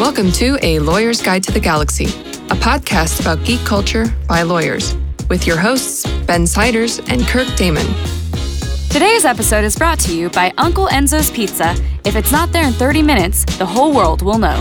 Welcome to A Lawyer's Guide to the Galaxy, a podcast about geek culture by lawyers, with your hosts, Ben Siders and Kirk Damman. Today's episode is brought to you by Uncle Enzo's Pizza. If it's not there in 30 minutes, the whole world will know.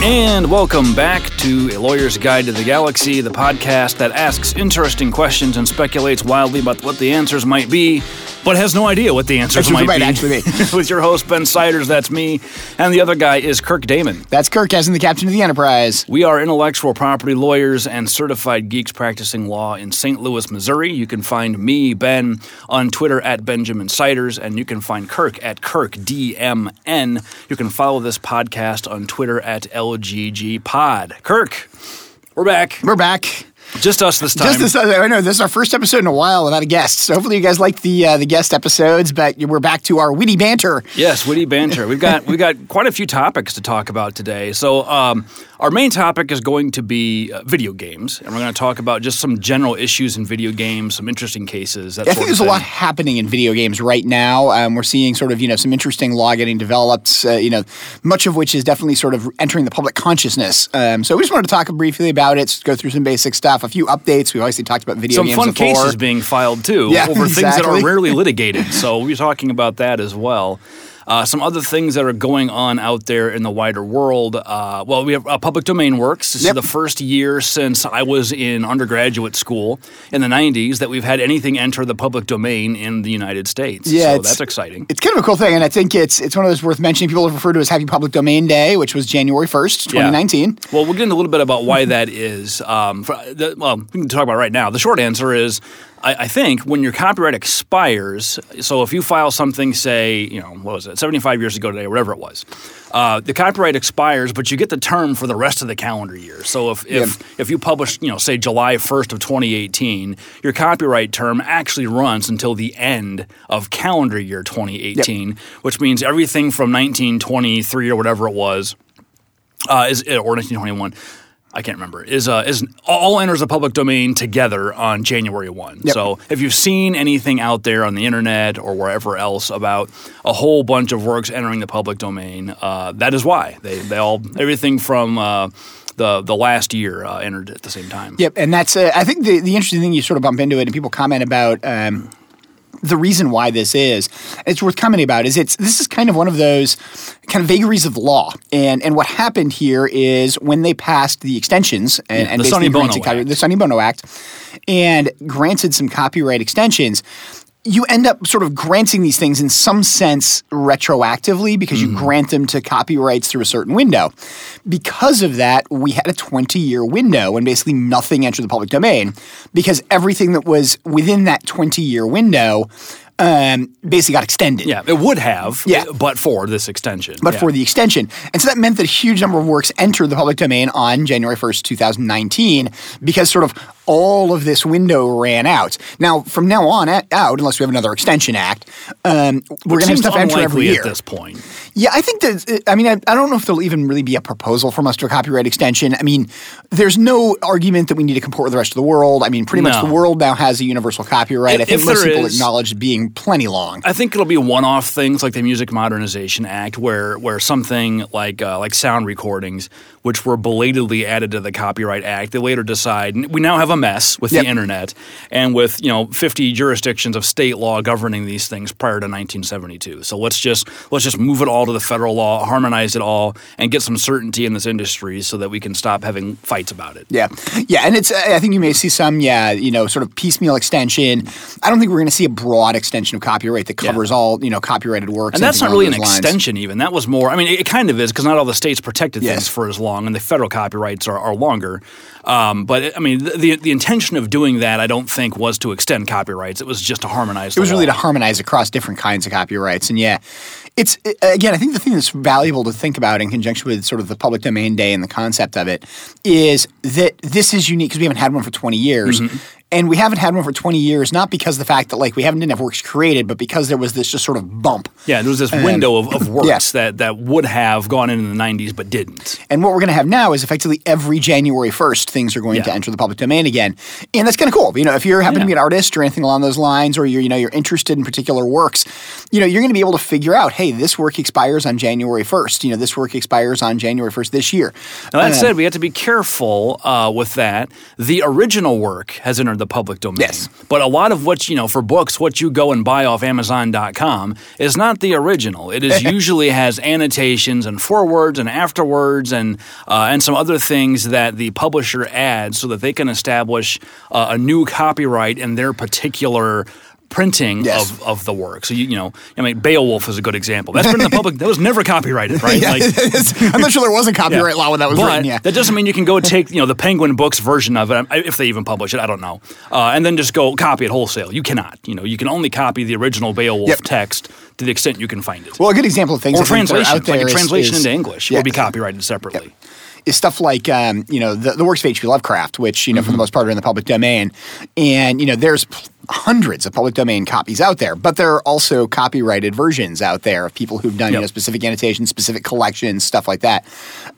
And welcome back to A Lawyer's Guide to the Galaxy, the podcast that asks interesting questions and speculates wildly about what the answers might be, but has no idea what the answers might might be. actually be. With your host, Ben Siders, that's me, and the other guy is Kirk Damman. That's Kirk as in the captain of the Enterprise. We are intellectual property lawyers and certified geeks practicing law in St. Louis, Missouri. You can find me, Ben, on Twitter at Benjamin Siders, and you can find Kirk at KirkDMN. You can follow this podcast on Twitter at LGGPod. Kirk, we're back. We're back. Just us this time. Just this, I know this is our first episode in a while without a guest. So hopefully you guys like the uh, the guest episodes. But we're back to our witty banter. Yes, witty banter. We've got we've got quite a few topics to talk about today. So um, our main topic is going to be uh, video games, and we're going to talk about just some general issues in video games, some interesting cases. That I think there's a lot happening in video games right now. Um, we're seeing sort of you know some interesting law getting developed. Uh, you know, much of which is definitely sort of entering the public consciousness. Um, so we just wanted to talk briefly about it, go through some basic stuff, a few updates. We've obviously talked about video Some games fun before. cases being filed too Yeah, over things that are rarely litigated. So we're talking about that as well. Uh, some other things that are going on out there in the wider world. Uh, well, we have uh, public domain works. This Yep. is the first year since I was in undergraduate school in the 90s that we've had anything enter the public domain in the United States. Yeah, so that's exciting. It's kind of a cool thing, and I think it's it's one of those worth mentioning. People have referred to as Happy Public Domain Day, which was January first, Yeah. 2019. Well, we'll get into a little bit about why that is. Um, for, the, well, we can talk about it right now. The short answer is, I, I think when your copyright expires, so if you file something, say, you know, what was it, 75 years ago today, or whatever it was, uh, the copyright expires, but you get the term for the rest of the calendar year. So if if, if you publish, you know, say July 1st of 2018, your copyright term actually runs until the end of calendar year 2018, which means everything from 1923 or whatever it was uh, is or 1921. I can't remember. Is uh, is all enters the public domain together on January one. Yep. So if you've seen anything out there on the internet or wherever else about a whole bunch of works entering the public domain, uh, that is why they they all everything from uh, the the last year uh, entered at the same time. Yep, and that's uh, I think the the interesting thing you sort of bump into it, and people comment about. Um, the reason why this is, it's worth commenting about, is it's this is kind of one of those kind of vagaries of law, and and what happened here is when they passed the extensions and, and the Sonny Bono Act. the Sonny Bono Act, and granted some copyright extensions. You end up sort of granting these things in some sense retroactively because you grant them to copyrights through a certain window. Because of that, we had a 20 year window when basically nothing entered the public domain because everything that was within that 20 year window um, basically got extended. Yeah, it would have, Yeah. but for this extension. But Yeah. for the extension. And so that meant that a huge number of works entered the public domain on January 1st, 2019, because sort of all of this window ran out. Now, from now on a- out, unless we have another extension act, um, we're going to have stuff enter every year. at this point. Yeah, I think that. I mean, I, I don't know if there'll even really be a proposal from us to a copyright extension. I mean, there's no argument that we need to comport with the rest of the world. I mean, pretty much the world now has a universal copyright. I think most people is- acknowledge being plenty long. I think it'll be one-off things like the Music Modernization Act, where where something like uh, like sound recordings, which were belatedly added to the Copyright Act, they later decide we now have a mess with Yep. the internet and with you know 50 jurisdictions of state law governing these things prior to 1972. So let's just let's just move it all to the federal law, harmonize it all, and get some certainty in this industry so that we can stop having fights about it. Yeah, yeah, and it's. I think you may see some, yeah, you know, sort of piecemeal extension. I don't think we're going to see a broad extension of copyright that covers all, you know, copyrighted works. And that's not really an lines. extension, even. That was more. I mean, it, it kind of is because not all the states protected Yes. things for as long, and the federal copyrights are, are longer. Um, but I mean, the, the intention of doing that, I don't think, was to extend copyrights. It was just to harmonize. It was really to harmonize across different kinds of copyrights. And yeah, it's again, I think the thing that's valuable to think about in conjunction with sort of the public domain day and the concept of it is that this is unique because we haven't had one for 20 years. And we haven't had one for 20 years, not because of the fact that like we haven't didn't have works created, but because there was this just sort of bump. Yeah, there was this window of, of works yeah. that, that would have gone in in the 90s but didn't. And what we're going to have now is effectively every January 1st, things are going to enter the public domain again. And that's kind of cool. You know, if you're happen to be an artist or anything along those lines, or you're, you know, you're interested in particular works, you know, you're going to be able to figure out, hey, this work expires on January 1st. You know, this work expires on January 1st this year. Now, that Uh, said, we have to be careful uh, with that. The original work has entered the public domain. Yes. But a lot of what, you know, for books, what you go and buy off Amazon.com is not the original. It is usually has annotations and forewords and afterwords and, uh, and some other things that the publisher adds so that they can establish uh, a new copyright in their particular printing Yes. of, of the work. So you you know, I mean Beowulf is a good example. That's been in the public that was never copyrighted, right? Yeah, Like I'm not sure there was a copyright law when that was but written. Yeah. that doesn't mean you can go take you know the Penguin Books version of it if they even publish it. I don't know, uh, and then just go copy it wholesale. You cannot. You know, you can only copy the original Beowulf Yep. text to the extent you can find it. well, a good example of things or I think that are translation, like a translation is- into English yeah. would be copyrighted separately. Is stuff like um, you know the, the works of H.P. Lovecraft, which you know Mm-hmm. for the most part are in the public domain, and you know there's hundreds of public domain copies out there, but there are also copyrighted versions out there of people who've done you know specific annotations, specific collections, stuff like that.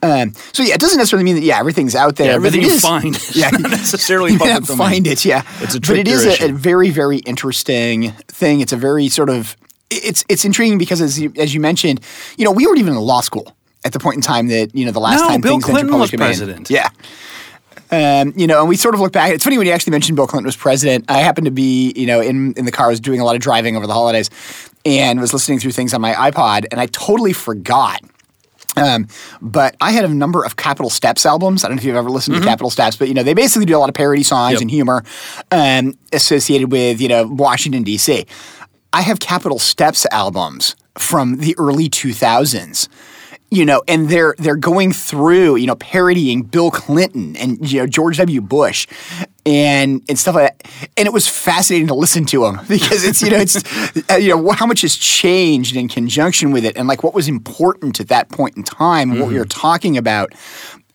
Um, so yeah, it doesn't necessarily mean that yeah everything's out there. Yeah, everything you is- find yeah, not necessarily you public domain. find it. Yeah, It's a but it is a, a very very interesting thing. It's a very sort of it's it's intriguing because as you, as you mentioned, you know we weren't even in law school at the point in time that you know the last No, time Bill things Clinton was president. Yeah. Um, you know, and we sort of look back. It's funny when you actually mentioned Bill Clinton was president. I happened to be, you know, in in the car. I was doing a lot of driving over the holidays, and was listening through things on my iPod, and I totally forgot. Um, but I had a number of Capitol Steps albums. I don't know if you've ever listened to Capitol Steps, but you know they basically do a lot of parody songs Mm-hmm. Yep. and humor um, associated with you know Washington D.C. I have Capitol Steps albums from the early 2000s. You know, and they're they're going through, you know, parodying Bill Clinton and you know George W. Bush and and stuff like that. And it was fascinating to listen to them because it's you know it's uh, you know how much has changed in conjunction with it and like what was important at that point in time and what we were talking about.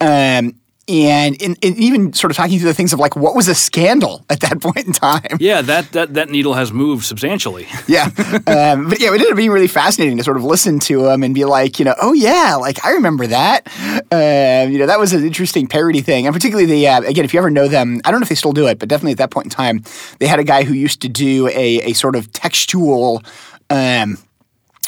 Um, and, and, and even sort of talking through the things of like what was a scandal at that point in time. Yeah, that, that that needle has moved substantially. Yeah. Um, but yeah, it ended up being really fascinating to sort of listen to him and be like, you know, oh yeah, like I remember that. Um, you know, that was an interesting parody thing. And particularly the, uh, again, if you ever know them, I don't know if they still do it, but definitely at that point in time, they had a guy who used to do a, a sort of textual, um,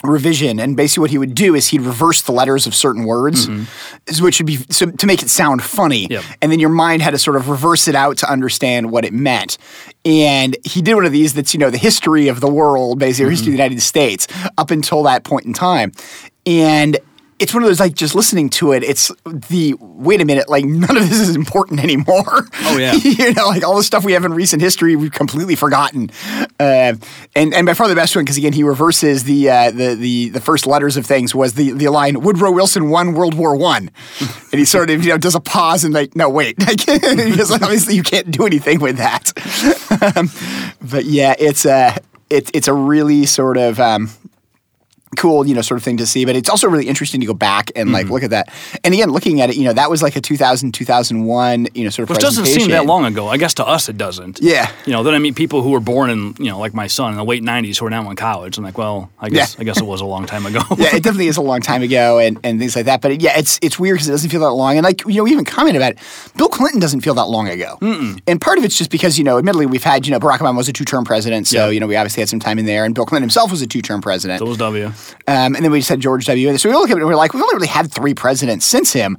revision. And basically what he would do is he'd reverse the letters of certain words mm-hmm. which would be so, to make it sound funny. Yep. and then your mind had to sort of reverse it out to understand what it meant. And he did one of these that's you know the history of the world basically or history of mm-hmm. the united states up until that point in time. And it's one of those like just listening to it it's the wait a minute like none of this is important anymore. Oh, yeah. you know like all the stuff we have in recent history we've completely forgotten. Uh, and and by far the best one because again he reverses the uh, the the the first letters of things was the the line Woodrow Wilson won World War One. And he sort of you know does a pause and like no wait. Because obviously you can't do anything with that. Um, but yeah it's a it's it's a really sort of um, cool, you know, sort of thing to see. But it's also really interesting to go back and like Mm-hmm. look at that. And again, looking at it, you know, that was like a 2000, 2001, you know, sort of Which doesn't seem that long ago. I guess to us it doesn't. Yeah. You know, then I meet people who were born in, you know, like my son in the late 90s who are now in college. I'm like, well, I guess Yeah. I guess it was a long time ago. yeah, it definitely is a long time ago and, and things like that. But it, yeah, it's it's weird because it doesn't feel that long. And like you know, we even commented about it. Bill Clinton doesn't feel that long ago. And part of it's just because you know, admittedly, we've had you know Barack Obama was a two term president, so Yeah. you know we obviously had some time in there, and Bill Clinton himself was a two term president. So was W. Um, and then we just had George W. So we look at it and we're like, we've only really had three presidents since him.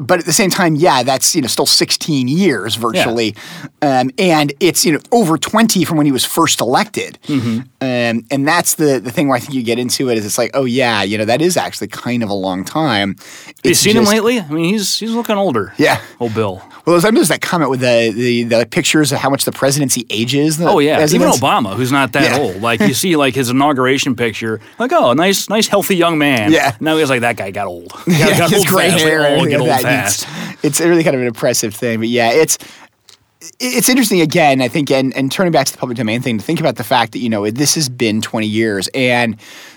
But at the same time, yeah, that's you know still 16 years virtually, um, and it's you know over 20 from when he was first elected. Mm-hmm. Um, and that's the the thing where I think you get into it is it's like, oh yeah, you know that is actually kind of a long time. Have you It's seen him lately? I mean, he's he's looking older. Yeah. Oh, Bill. Well, there's there's that comment with the, the the pictures of how much the presidency ages. The Oh yeah, even. Obama, who's not that Yeah. old. Like you see, like his inauguration picture, like oh, a nice, nice, healthy young man. Yeah. Now he's like that guy got old. Got, yeah, got his old gray fast. hair Like, oh, get old. Fast. It's, it's really kind of an impressive thing. But yeah, it's it's interesting again, I think, and, and turning back to the public domain thing, to think about the fact that, you know, this has been 20 years. And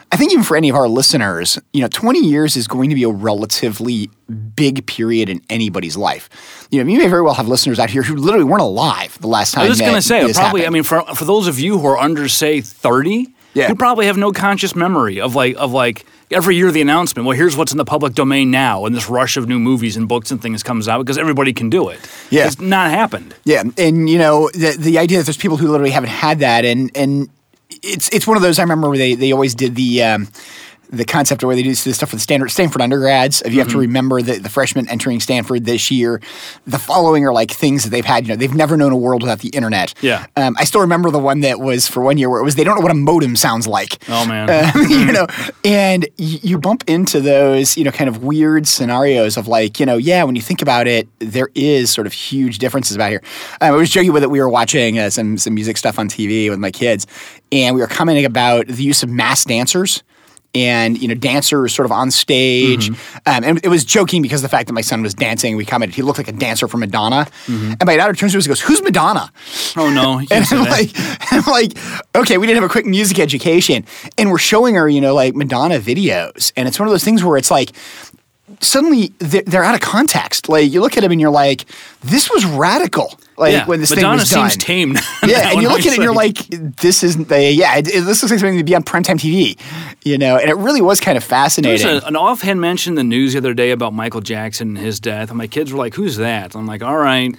I think even for any of our listeners, you know, 20 years is going to be a relatively big period in anybody's life. You know, you may very well have listeners out here who literally weren't alive the last time. I was going to say, probably. happened. I mean, for for those of you who are under, say, thirty, Yeah. you probably have no conscious memory of like of like every year the announcement. Well, here's what's in the public domain now, and this rush of new movies and books and things comes out because everybody can do it. Yeah. it's not happened. Yeah, and you know the the idea that there's people who literally haven't had that, and and it's it's one of those. I remember they they always did the. Um, the concept of where they do this stuff for the Stanford, Stanford undergrads. If you have to remember that the freshmen entering Stanford this year, the following are like things that they've had. You know, they've never known a world without the internet. Yeah. Um, I still remember the one that was for one year where it was they don't know what a modem sounds like. Oh man, Um, you know, and y- you bump into those, you know, kind of weird scenarios of like, you know, yeah, when you think about it, there is sort of huge differences about here. Um, I was joking with it. We were watching uh, some some music stuff on TV with my kids, and we were commenting about the use of mass dancers. And you know, dancers sort of on stage, um, and it was joking because the fact that my son was dancing. We commented he looked like a dancer for Madonna, and my daughter turns to us and goes, "Who's Madonna?" oh no, And I'm like, I'm like, okay, we didn't have a quick music education, and we're showing her, you know, like Madonna videos, and it's one of those things where it's like, suddenly they're, they're out of context. Like you look at them and you're like, this was radical. Like yeah. when this Madonna thing was seems done. tame. now Yeah, and you look at it and you're like, this isn't the yeah. It, it, this looks like something to be on primetime TV, you know. And it really was kind of There fascinating. an offhand mention in the news the other day about Michael Jackson and his death, and my kids were like, "Who's that?" I'm like, "All right."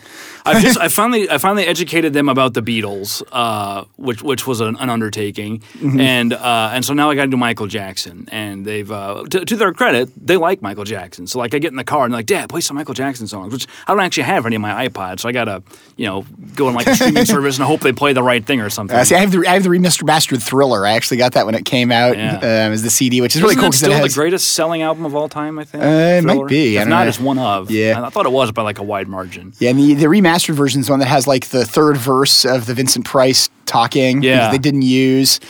I just I finally I finally educated them about the Beatles, uh, which which was an, an undertaking, Mm-hmm. and uh, and so now I got to do Michael Jackson, and they've uh, to, to their credit they like Michael Jackson. So like I get in the car and they're like, "Dad, play some Michael Jackson songs," which I don't actually have any on my iPod, so I gotta you know go on like a streaming service and hope they play the right thing or something. Uh, see, I have the I have the remastered Thriller. I actually got that when it came out Yeah. um, as the CD, which is really Isn't cool that because it still has the greatest selling album of all time? I think. Uh, it might be. If not, know. it's one of. Yeah. I, I thought it was by like a wide margin. Yeah, and the, the remastered version is one that has like the third verse of the Vincent Price talking Yeah. they didn't use.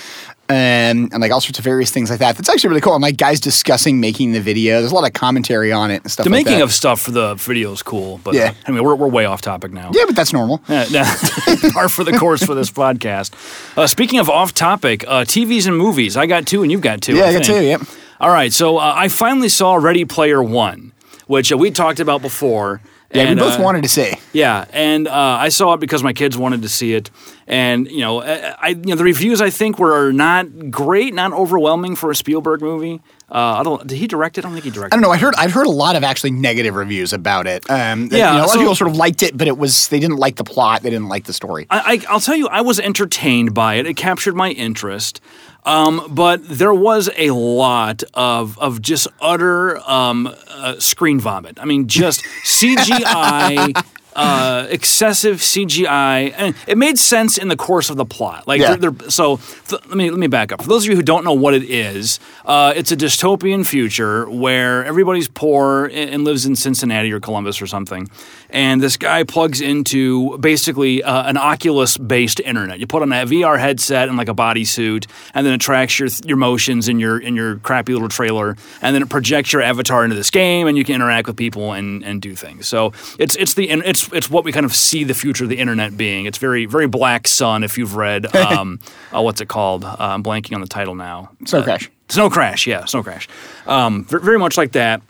And, and like all sorts of various things like that. That's actually really cool. And like guys discussing making the video. There's a lot of commentary on it and stuff The like making that. of stuff for the video is cool, but Yeah. I mean we're, we're way off topic now. Yeah, but that's normal. Yeah, par for the course for this podcast. Uh, speaking of off topic, uh, TVs and movies. I got two, and you've got two. Yeah, I I got two, yep. All right, so uh, I finally saw Ready Player One, which uh, we talked about before. Yeah, and, we both uh, wanted to see. Yeah, and uh, I saw it because my kids wanted to see it, and you know, I, I you know the reviews I think were not great, not overwhelming for a Spielberg movie. Uh, I don't. Did he direct it? I don't think he directed. I don't know. I heard I've heard a lot of actually negative reviews about it. Um, Yeah, you know, a lot so- of people sort of liked it, but it was they didn't like the plot. They didn't like the story. I, I, I'll tell you, I was entertained by it. It captured my interest. Um, but there was a lot of of just utter um, uh, screen vomit. I mean, just CGI, uh, excessive CGI, and it made sense in the course of the plot. Like, Yeah. they're, they're, so th- let me let me back up. For those of you who don't know what it is, uh, it's a dystopian future where everybody's poor and and lives in Cincinnati or Columbus or something, and this guy plugs into basically uh, an Oculus-based internet. You put on a VR headset and like a bodysuit, and then it tracks your your motions in your in your crappy little trailer, and then it projects your avatar into this game, and you can interact with people and, and do things. So it's it's the it's it's what we kind of see the future of the internet being. It's very very Black Sun. If you've read, um, uh, what's it called? Uh, I'm blanking on the title now. Snow Uh, Crash. Snow Crash, yeah, Snow Crash. Um, very much like that.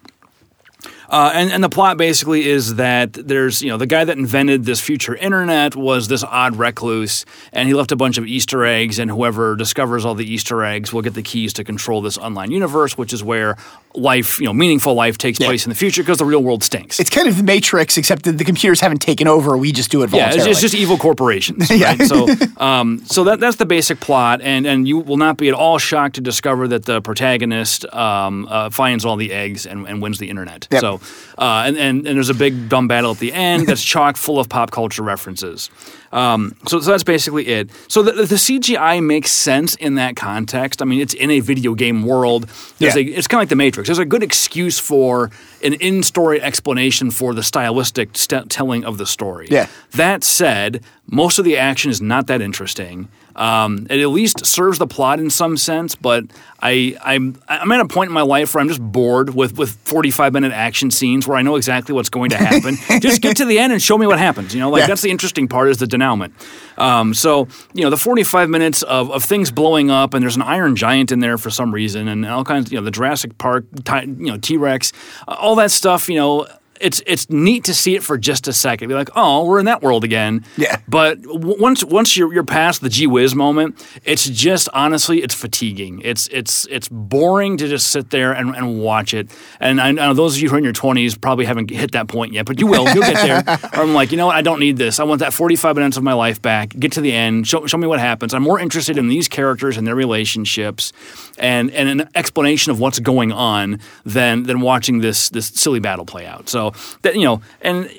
Uh, and, and the plot basically is that there's, you know, the guy that invented this future internet was this odd recluse, and he left a bunch of Easter eggs, and whoever discovers all the Easter eggs will get the keys to control this online universe, which is where life, you know, meaningful life takes place in the future because the real world stinks. It's kind of the Matrix, except that the computers haven't taken over. We just do it Yeah, voluntarily. it's, it's just evil corporations. Yeah. right? So, um, so that that's the basic plot, and and you will not be at all shocked to discover that the protagonist um, uh, finds all the eggs and, and wins the internet. Yep. So, uh, and, and and there's a big dumb battle at the end that's chock full of pop culture references. Um, so, so that's basically it. So the, the CGI makes sense in that context. I mean, it's in a video game world. There's Yeah. a, it's kind of like the Matrix. There's a good excuse for an in-story explanation for the stylistic st- telling of the story. Yeah. That said, most of the action is not that interesting. Um, it at least serves the plot in some sense, but I, I'm I'm at a point in my life where I'm just bored with with 45 minute action scenes where I know exactly what's going to happen. just get to the end and show me what happens. You know, like Yeah. that's the interesting part is the denouement. Um, so you know, the 45 minutes of, of things blowing up, and there's an Iron Giant in there for some reason, and all kinds. You know, the Jurassic Park, you know, T Rex, all that stuff. You know. It's it's neat to see it for just a second. Be like, oh, we're in that world again. Yeah. But w- once once you're you're past the gee whiz moment, it's just honestly it's fatiguing. It's it's it's boring to just sit there and, and watch it. And I, I know those of you who are in your twenties probably haven't hit that point yet, but you will. You'll get there. Or I'm like, you know what? I don't need this. I want that 45 minutes of my life back. Get to the end. Show, show me what happens. I'm more interested in these characters and their relationships, and and an explanation of what's going on than than watching this this silly battle play out. So that you know and.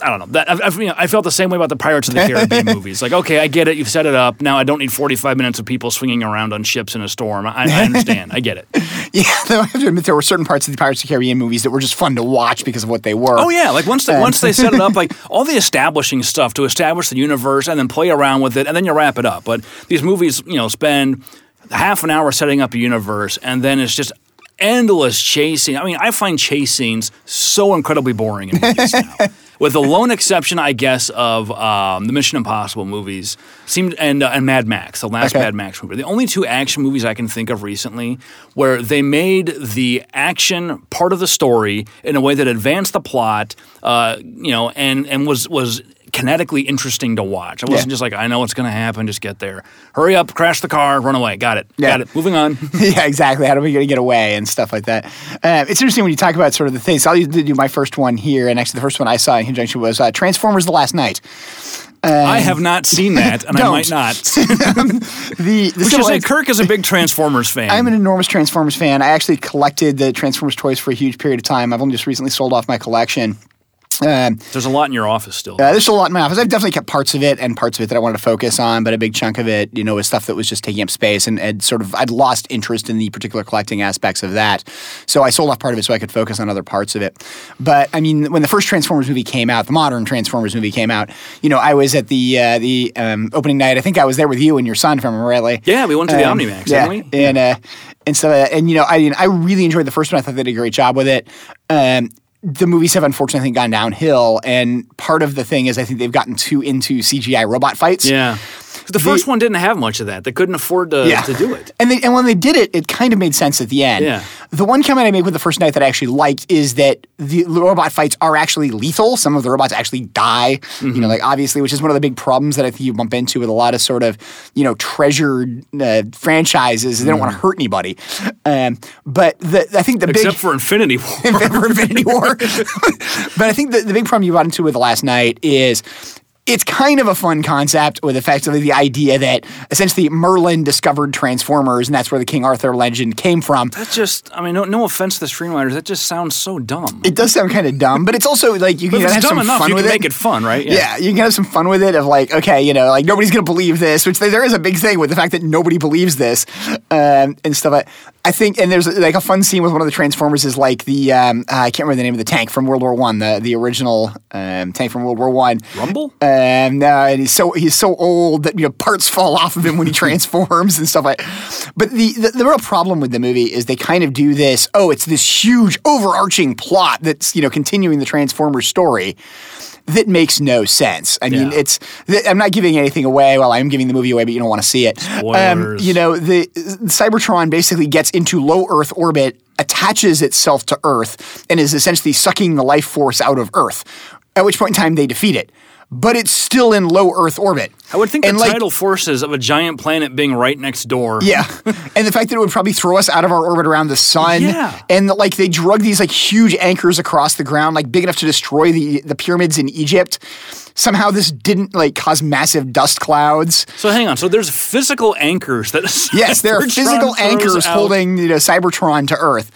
I don't know. That, I've, I've, you know, I felt the same way about the Pirates of the Caribbean movies. Like, okay, I get it. You've set it up. Now I don't need 45 minutes of people swinging around on ships in a storm. I, I understand. I get it. Yeah, though I have to admit there were certain parts of the Pirates of the Caribbean movies that were just fun to watch because of what they were. Oh yeah, like once they, once they set it up, like all the establishing stuff to establish the universe and then play around with it, and then you wrap it up. But these movies, you know, spend half an hour setting up a universe, and then it's just endless chasing. I mean, I find chase scenes so incredibly boring in movies now. With the lone exception, I guess, of um, the Mission Impossible movies, seemed and uh, and Mad Max, the last Okay. Mad Max movie. The only two action movies I can think of recently where they made the action part of the story in a way that advanced the plot, uh, you know, and and was was kinetically interesting to watch. I wasn't Yeah. just like I know what's going to happen, just get there, hurry up, crash the car, run away, got it, Yeah. got it, moving on. yeah, exactly. How are we going to get away and stuff like that? Uh, it's interesting when you talk about sort of the things. I'll do my first one here, and actually the first one I saw in conjunction was uh, Transformers: The Last Knight. I have not seen that, and I might not. The, the should simple- say Kirk is a big Transformers fan. I'm an enormous Transformers fan. I actually collected the Transformers toys for a huge period of time. I've only just recently sold off my collection. Um, There's a lot in your office still. Uh, there's a lot in my office. I've definitely kept parts of it and parts of it that I wanted to focus on, but a big chunk of it, you know, was stuff that was just taking up space and, and sort of I'd lost interest in the particular collecting aspects of that. So I sold off part of it so I could focus on other parts of it. But I mean, when the first Transformers movie came out, the modern Transformers movie came out, you know, I was at the uh, the um, opening night. I think I was there with you and your son, from rightly. Yeah, we went to the Um, Omnimax, yeah, didn't we? And uh, and so uh, and you know, I I really enjoyed the first one. I thought they did a great job with it. Um, the movies have unfortunately gone downhill, and part of the thing is I think they've gotten too into CGI robot fights. yeah. The first one didn't have much of that. They couldn't afford to, Yeah. to do it. And they, and when they did it, it kind of made sense at the end. Yeah. The one comment I make with the first night that I actually liked is that the robot fights are actually lethal. Some of the robots actually die. You Mm-hmm. know, like obviously, which is one of the big problems that I think you bump into with a lot of sort of you know treasured uh, franchises. They don't want to hurt anybody. Um, but the, I think the big Mm-hmm. Except for Infinity War. for Infinity War. but I think the, the big problem you got into with the Last Knight is it's kind of a fun concept with effectively the idea that essentially Merlin discovered Transformers, and that's where the King Arthur legend came from. That's just, I mean, no, no offense to the screenwriters. That just sounds so dumb. It does sound kind of dumb, but it's also like you can have it's dumb some enough, fun you with can it. make it fun, right? Yeah. you can have some fun with it of like, okay, you know, like nobody's gonna believe this, which there is a big thing with the fact that nobody believes this um, and stuff. Like, I think, and there's like a fun scene with one of the Transformers is like the um, I can't remember the name of the tank from World War One, the the original um, tank from World War One. Rumble? Um, no, and he's so he's so old that you know parts fall off of him when he transforms and stuff like. But the, the the real problem with the movie is they kind of do this. Oh, it's this huge overarching plot that's you know continuing the Transformers story that makes no sense. I mean, Yeah. it's th- I'm not giving anything away. Well, I am giving the movie away, but you don't want to see it. Um, you know, the Cybertron basically gets into low Earth orbit, attaches itself to Earth, and is essentially sucking the life force out of Earth. At which point in time they defeat it. But it's still in low Earth orbit. I would think and the like, tidal forces of a giant planet being right next door. Yeah, and the fact that it would probably throw us out of our orbit around the sun. Yeah. and like they drug these like huge anchors across the ground, like big enough to destroy the the pyramids in Egypt. Somehow this didn't like cause massive dust clouds. So hang on. So there's physical anchors that. Yes, there are physical anchors out. holding you know Cybertron to Earth.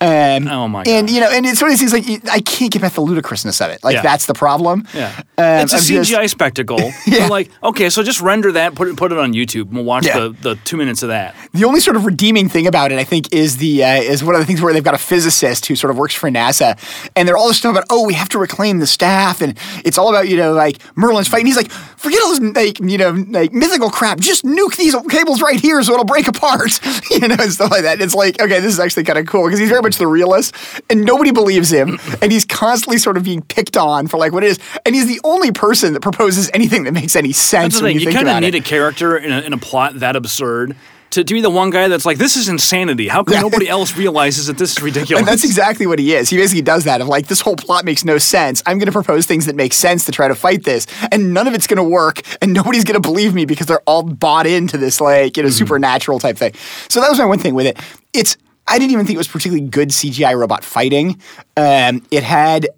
Um, Oh my And you know, and it's one of these things like I can't get past the ludicrousness of it. Like Yeah. that's the problem. Yeah, Um, it's a of just- CGI spectacle. Yeah. But like, okay, so just render that, put it, put it on YouTube, and we'll watch Yeah. the, the two minutes of that. The only sort of redeeming thing about it, I think, is the uh, is one of the things where they've got a physicist who sort of works for NASA, and they're all this stuff about oh we have to reclaim the staff, and it's all about you know like Merlin's fighting. He's like, forget all this like you know like mythical crap. Just nuke these cables right here so it'll break apart. you know, and stuff like that. It's like okay, this is actually kind of cool because he's very much the realist, and nobody believes him, and he's constantly sort of being picked on for like what it is, and he's the only person that proposes anything that makes any sense. That's the thing. you, You, kind of need it. a character in a, in a plot that absurd to, to be the one guy that's like, this is insanity. How come nobody else realizes that this is ridiculous? And that's exactly what he is. He basically does that of like, this whole plot makes no sense. I'm going to propose things that make sense to try to fight this, and none of it's going to work, and nobody's going to believe me because they're all bought into this like you know supernatural type thing. So that was my one thing with it. It's I didn't even think it was particularly good CGI robot fighting. Um, it had.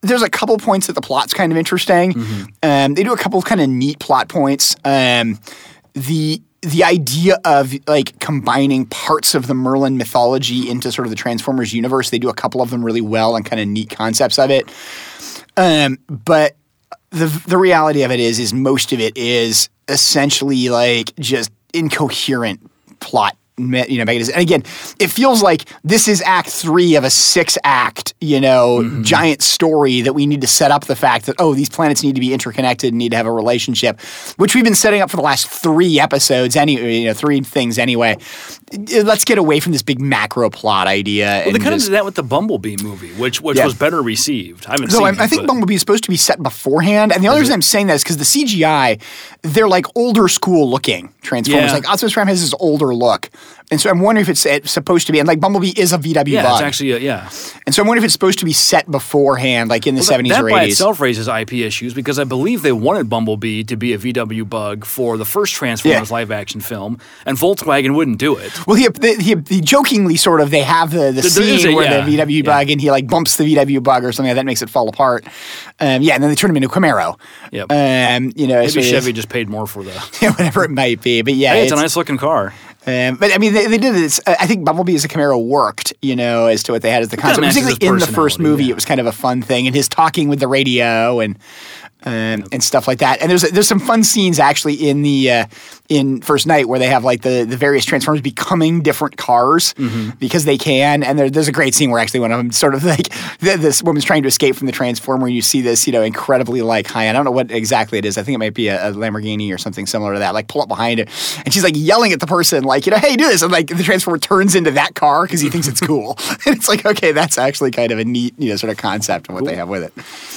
There's a couple points that the plot's kind of interesting. Um, they do a couple of kind of neat plot points. Um, the the idea of like combining parts of the Merlin mythology into sort of the Transformers universe, they do a couple of them really well and kind of neat concepts of it. Um, but the the reality of it is, is most of it is essentially like just incoherent plot. You know, mechanism. and again, it feels like this is Act Three of a six-act, you know, mm-hmm. giant story that we need to set up the fact that oh, these planets need to be interconnected and need to have a relationship, which we've been setting up for the last three episodes. Any, you know, three things anyway. Uh, let's get away from this big macro plot idea. Well, they kind of did that with the Bumblebee movie, which which Yeah. was better received. I haven't so seen I, it. I think Bumblebee is supposed to be set beforehand, and the only reason I'm saying that is because the CGI, they're like older school looking Transformers. Yeah. Like Optimus Prime has this older look, and so I'm wondering if it's, it's supposed to be. And like Bumblebee is a VW yeah, bug, it's actually a, yeah. and so I'm wondering if it's supposed to be set beforehand, like in the Well, that- 70s that or by 80s. itself raises IP issues because I believe they wanted Bumblebee to be a VW bug for the first Transformers Yeah. live action film, and Volkswagen wouldn't do it. Well, he, the, he, he jokingly sort of they have the, the is scene a- where yeah, the VW bug and he like bumps the VW bug or something like that makes it fall apart. Um, yeah, and then they turn him into a Camaro. Yep. Um, you know, Maybe so Chevy just paid more for the. yeah, whatever it might be. But yeah, Hey, it's a nice looking car. Um, but I mean, they, they did it. It's, I think Bumblebee as a Camaro worked, you know, as to what they had as the concept. Particularly in the first movie, yeah. it was kind of a fun thing, and his talking with the radio and um, and stuff like that. And there's there's some fun scenes actually in the uh, in First Night where they have like the the various Transformers becoming different cars Mm-hmm. because they can. And there, there's a great scene where actually one of them sort of like th- this woman's trying to escape from the Transformer, and you see this, you know, incredibly like high. end. I don't know what exactly it is. I think it might be a, a Lamborghini or something similar to that. Like pull up behind it, and she's like yelling at the person, like you know, hey, do this, and like the Transformer turns into that car because he thinks it's cool. and it's like, okay, that's actually kind of a neat, you know, sort of concept of what they have with it.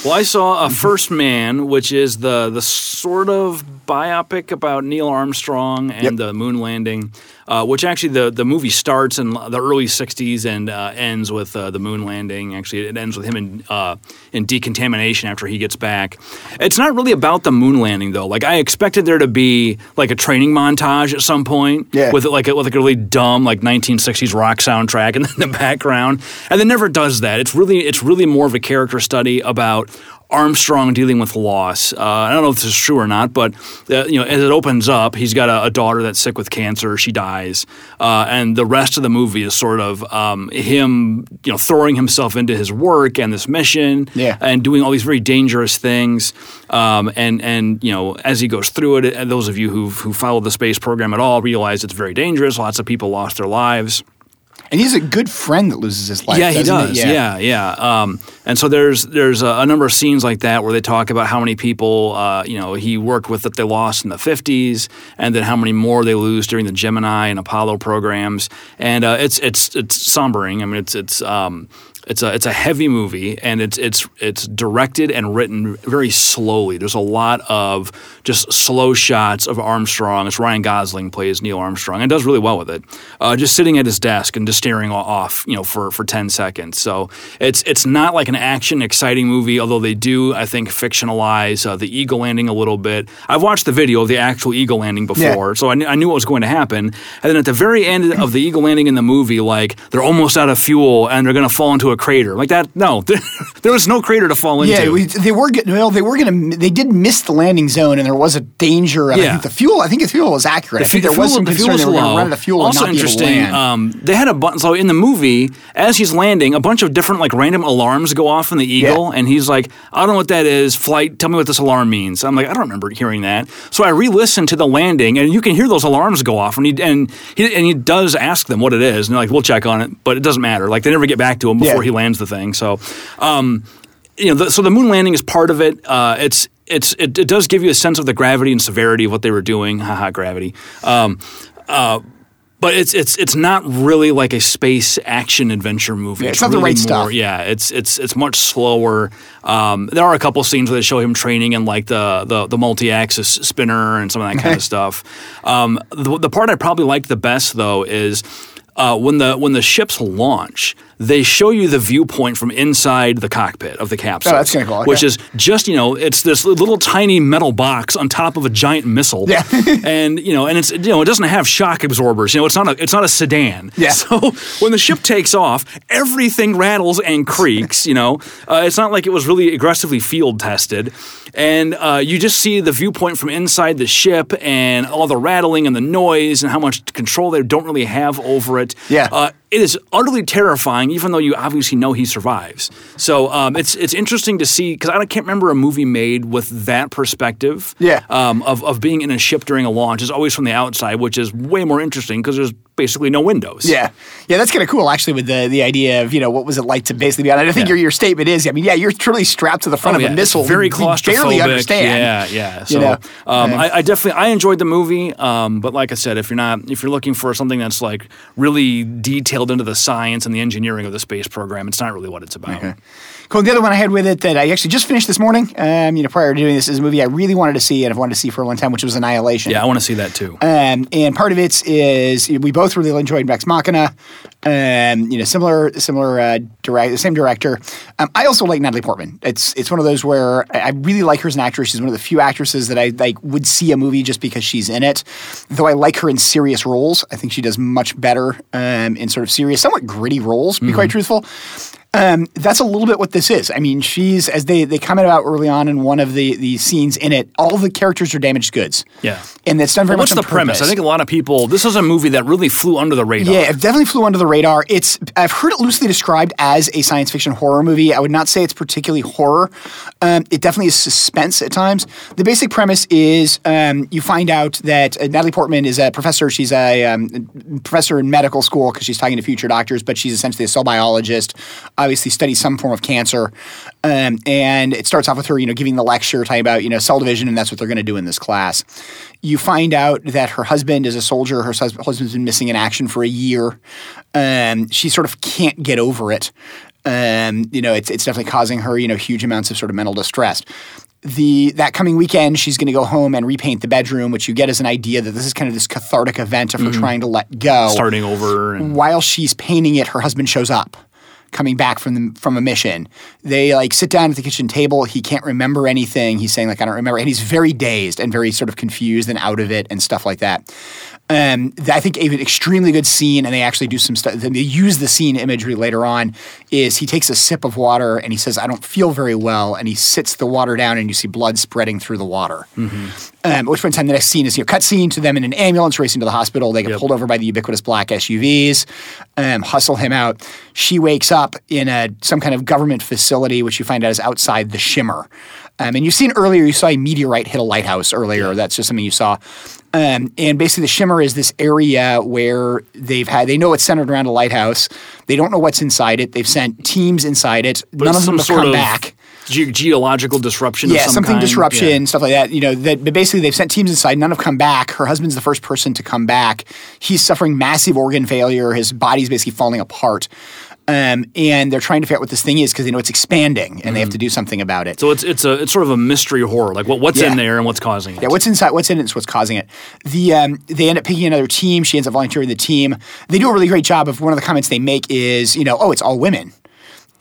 Well, I saw a First Man, which is the the sort of biopic about Neil Armstrong and Yep. the moon landing, uh, which actually the the movie starts in the early '60s and uh, ends with uh, the moon landing. Actually, it ends with him in uh, in decontamination after he gets back. It's not really about the moon landing though. Like I expected there to be like a training montage at some point Yeah. with like a, with like a really dumb like 1960s rock soundtrack in the background, and it never does that. It's really it's really more of a character study about Armstrong dealing with loss. Uh, I don't know if this is true or not, but uh, you know, as it opens up, he's got a, a daughter that's sick with cancer. She dies, uh, and the rest of the movie is sort of um, him, you know, throwing himself into his work and this mission, Yeah. and doing all these very dangerous things. Um, and and you know, as he goes through it, and those of you who who followed the space program at all realize it's very dangerous. Lots of people lost their lives. And he's a good friend that loses his life. Yeah, he does. Yeah, yeah. Um, and so there's there's a, a number of scenes like that where they talk about how many people uh, you know he worked with that they lost in the 50s, and then how many more they lose during the Gemini and Apollo programs. And uh, it's it's it's sombering. I mean, it's it's. Um, it's a it's a heavy movie, and it's it's it's directed and written very slowly. There's a lot of just slow shots of Armstrong. It's Ryan Gosling plays Neil Armstrong, and does really well with it. Uh, just sitting at his desk and just staring off, you know, for for ten seconds. So it's it's not like an action exciting movie, although they do I think fictionalize uh, the eagle landing a little bit. I've watched the video of the actual eagle landing before, so I, kn- I knew what was going to happen. And then at the very end of the eagle landing in the movie, like they're almost out of fuel and they're going to fall into a crater. Like that, no, there was no crater to fall into. Yeah, we, they were getting, well. They were gonna. They did miss the landing zone, and there was a danger. Of, I Yeah. think the fuel. I think the fuel was accurate. I think there fuel- was some the concern they were going to run out of fuel Also and not be able to interesting. Um, they had a bunch. So in the movie, as he's landing, a bunch of different like random alarms go off in the Eagle, Yeah. and he's like, "I don't know what that is. Flight, tell me what this alarm means." I'm like, "I don't remember hearing that." So I re-listened to the landing, and you can hear those alarms go off, and he and he and he does ask them what it is, and they're like, "We'll check on it," but it doesn't matter. Like they never get back to him before Yeah. he lands the thing. So. Um, you know, the, so the moon landing is part of it. Uh, it's it's it, it does give you a sense of the gravity and severity of what they were doing. Haha, gravity. Um, uh, but it's it's it's not really like a space action adventure movie. Yeah, it's not the really right stuff. Yeah, it's it's it's much slower. Um, there are a couple scenes where they show him training in like the the, the multi-axis spinner and some of that kind of stuff. Um, the, the part I probably liked the best though is. Uh, when the when the ships launch, they show you the viewpoint from inside the cockpit of the capsule. Oh, that's kinda cool, Which is just you know it's this little tiny metal box on top of a giant missile. Yeah. and you know and it's you know it doesn't have shock absorbers. You know it's not a it's not a sedan. Yeah. So when the ship takes off, everything rattles and creaks. You know uh, it's not like it was really aggressively field tested. And uh, you just see the viewpoint from inside the ship and all the rattling and the noise and how much control they don't really have over it. Yeah. Uh, it is utterly terrifying, even though you obviously know he survives. So um, it's it's interesting to see because I can't remember a movie made with that perspective. Yeah. Um, of of being in a ship during a launch is always from the outside, which is way more interesting because there's basically no windows. Yeah, yeah, that's kind of cool actually. With the the idea of you know what was it like to basically be on. I think Yeah. your your statement is. I mean, yeah, you're truly strapped to the front Oh, of yeah, a it's missile. very claustrophobic. barely understand. Yeah, yeah. So, know, um, um, I, I definitely I enjoyed the movie, um, but like I said, if you're not if you're looking for something that's like really detailed into the science and the engineering of the space program, it's not really what it's about. Cool. The other one I had with it that I actually just finished this morning, um, you know, prior to doing this, is a movie I really wanted to see and I've wanted to see for a long time, which was Annihilation. Yeah, I want to see that too. Um, and part of it is we both really enjoyed Ex Machina. Um, you know, similar, similar, uh, direct, same director. Um, I also like Natalie Portman. It's it's one of those where I I really like her as an actress. She's one of the few actresses that I like would see a movie just because she's in it. Though I like her in serious roles, I think she does much better um, in sort of serious, somewhat gritty roles. To be quite truthful. Um, that's a little bit what this is. I mean, she's as they they comment about early on in one of the the scenes in it. All the characters are damaged goods. Yeah. and that's done very What's much the on premise? I think a lot of people. This is a movie that really flew under the radar. Yeah, it definitely flew under the radar. It's I've heard it loosely described as a science fiction horror movie. I would not say it's particularly horror. Um, it definitely is suspense at times. The basic premise is um, you find out that uh, Natalie Portman is a professor. She's a um, professor in medical school because she's talking to future doctors, but she's essentially a cell biologist. Obviously, studies some form of cancer. Um, and it starts off with her, you know, giving the lecture, talking about, you know, cell division, and that's what they're going to do in this class. You find out that her husband is a soldier. Her hus- husband's been missing in action for a year. Um, she sort of can't get over it. Um, you know, it's it's definitely causing her, you know, huge amounts of sort of mental distress. The that coming weekend, she's going to go home and repaint the bedroom, which you get as an idea that this is kind of this cathartic event of her trying to let go. Starting over. And, While she's painting it, her husband shows up, coming back from the, from a mission. They like sit down at the kitchen table. He can't remember anything. He's saying like I don't remember, and he's very dazed and very sort of confused and out of it and stuff like that. Um, I think an extremely good scene, and they actually do some stuff. They use the scene imagery later on. Is he takes a sip of water and he says, "I don't feel very well," and he sits the water down, and you see blood spreading through the water. Um, at which point in time, the next scene is you know, cut scene to them in an ambulance racing to the hospital. They get pulled over by the ubiquitous black SUVs, um, hustle him out. She wakes up in a some kind of government facility, which you find out is outside the Shimmer. Um, and you've seen earlier, you saw a meteorite hit a lighthouse earlier. That's just something you saw. Um, and basically, the Shimmer is this area where they've had, they know it's centered around a lighthouse. They don't know what's inside it. They've sent teams inside it. but None of them have come of back ge- geological disruption. yeah, some something kind. disruption, Yeah. stuff like that. You know, that but basically they've sent teams inside. None have come back. Her husband's the first person to come back. He's suffering massive organ failure. His body's basically falling apart. Um, and they're trying to figure out what this thing is because they know it's expanding and they have to do something about it. Mm-hmm. So it's it's a it's sort of a mystery horror. Like what what's Yeah. in there and what's causing it. Yeah, what's inside? What's in it is what's causing it. The um, they end up picking another team. She ends up volunteering the team. They do a really great job of one of the comments they make is you know oh it's all women.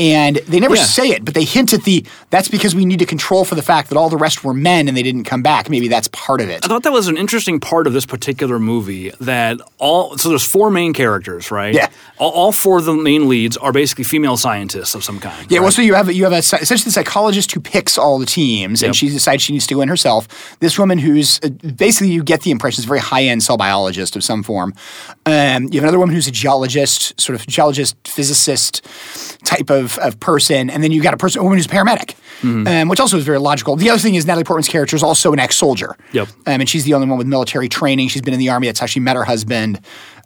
And they never Yeah. say it, but they hint at the that's because we need to control for the fact that all the rest were men and they didn't come back. Maybe that's part of it. I thought that was an interesting part of this particular movie that all so there's four main characters, right? Yeah. All, all four of the main leads are basically female scientists of some kind. Yeah, well, so you have you have a essentially the psychologist who picks all the teams, Yep. and she decides she needs to go in herself. This woman, who's uh, basically you get the impression is a very high end cell biologist of some form. Um, you have another woman who's a geologist, sort of geologist physicist type of, of person, and then you got a person, a woman who's a paramedic, Mm-hmm. um, which also is very logical. The other thing is Natalie Portman's character is also an ex soldier. Yep. Um, and she's the only one with military training. She's been in the army. That's how she met her husband.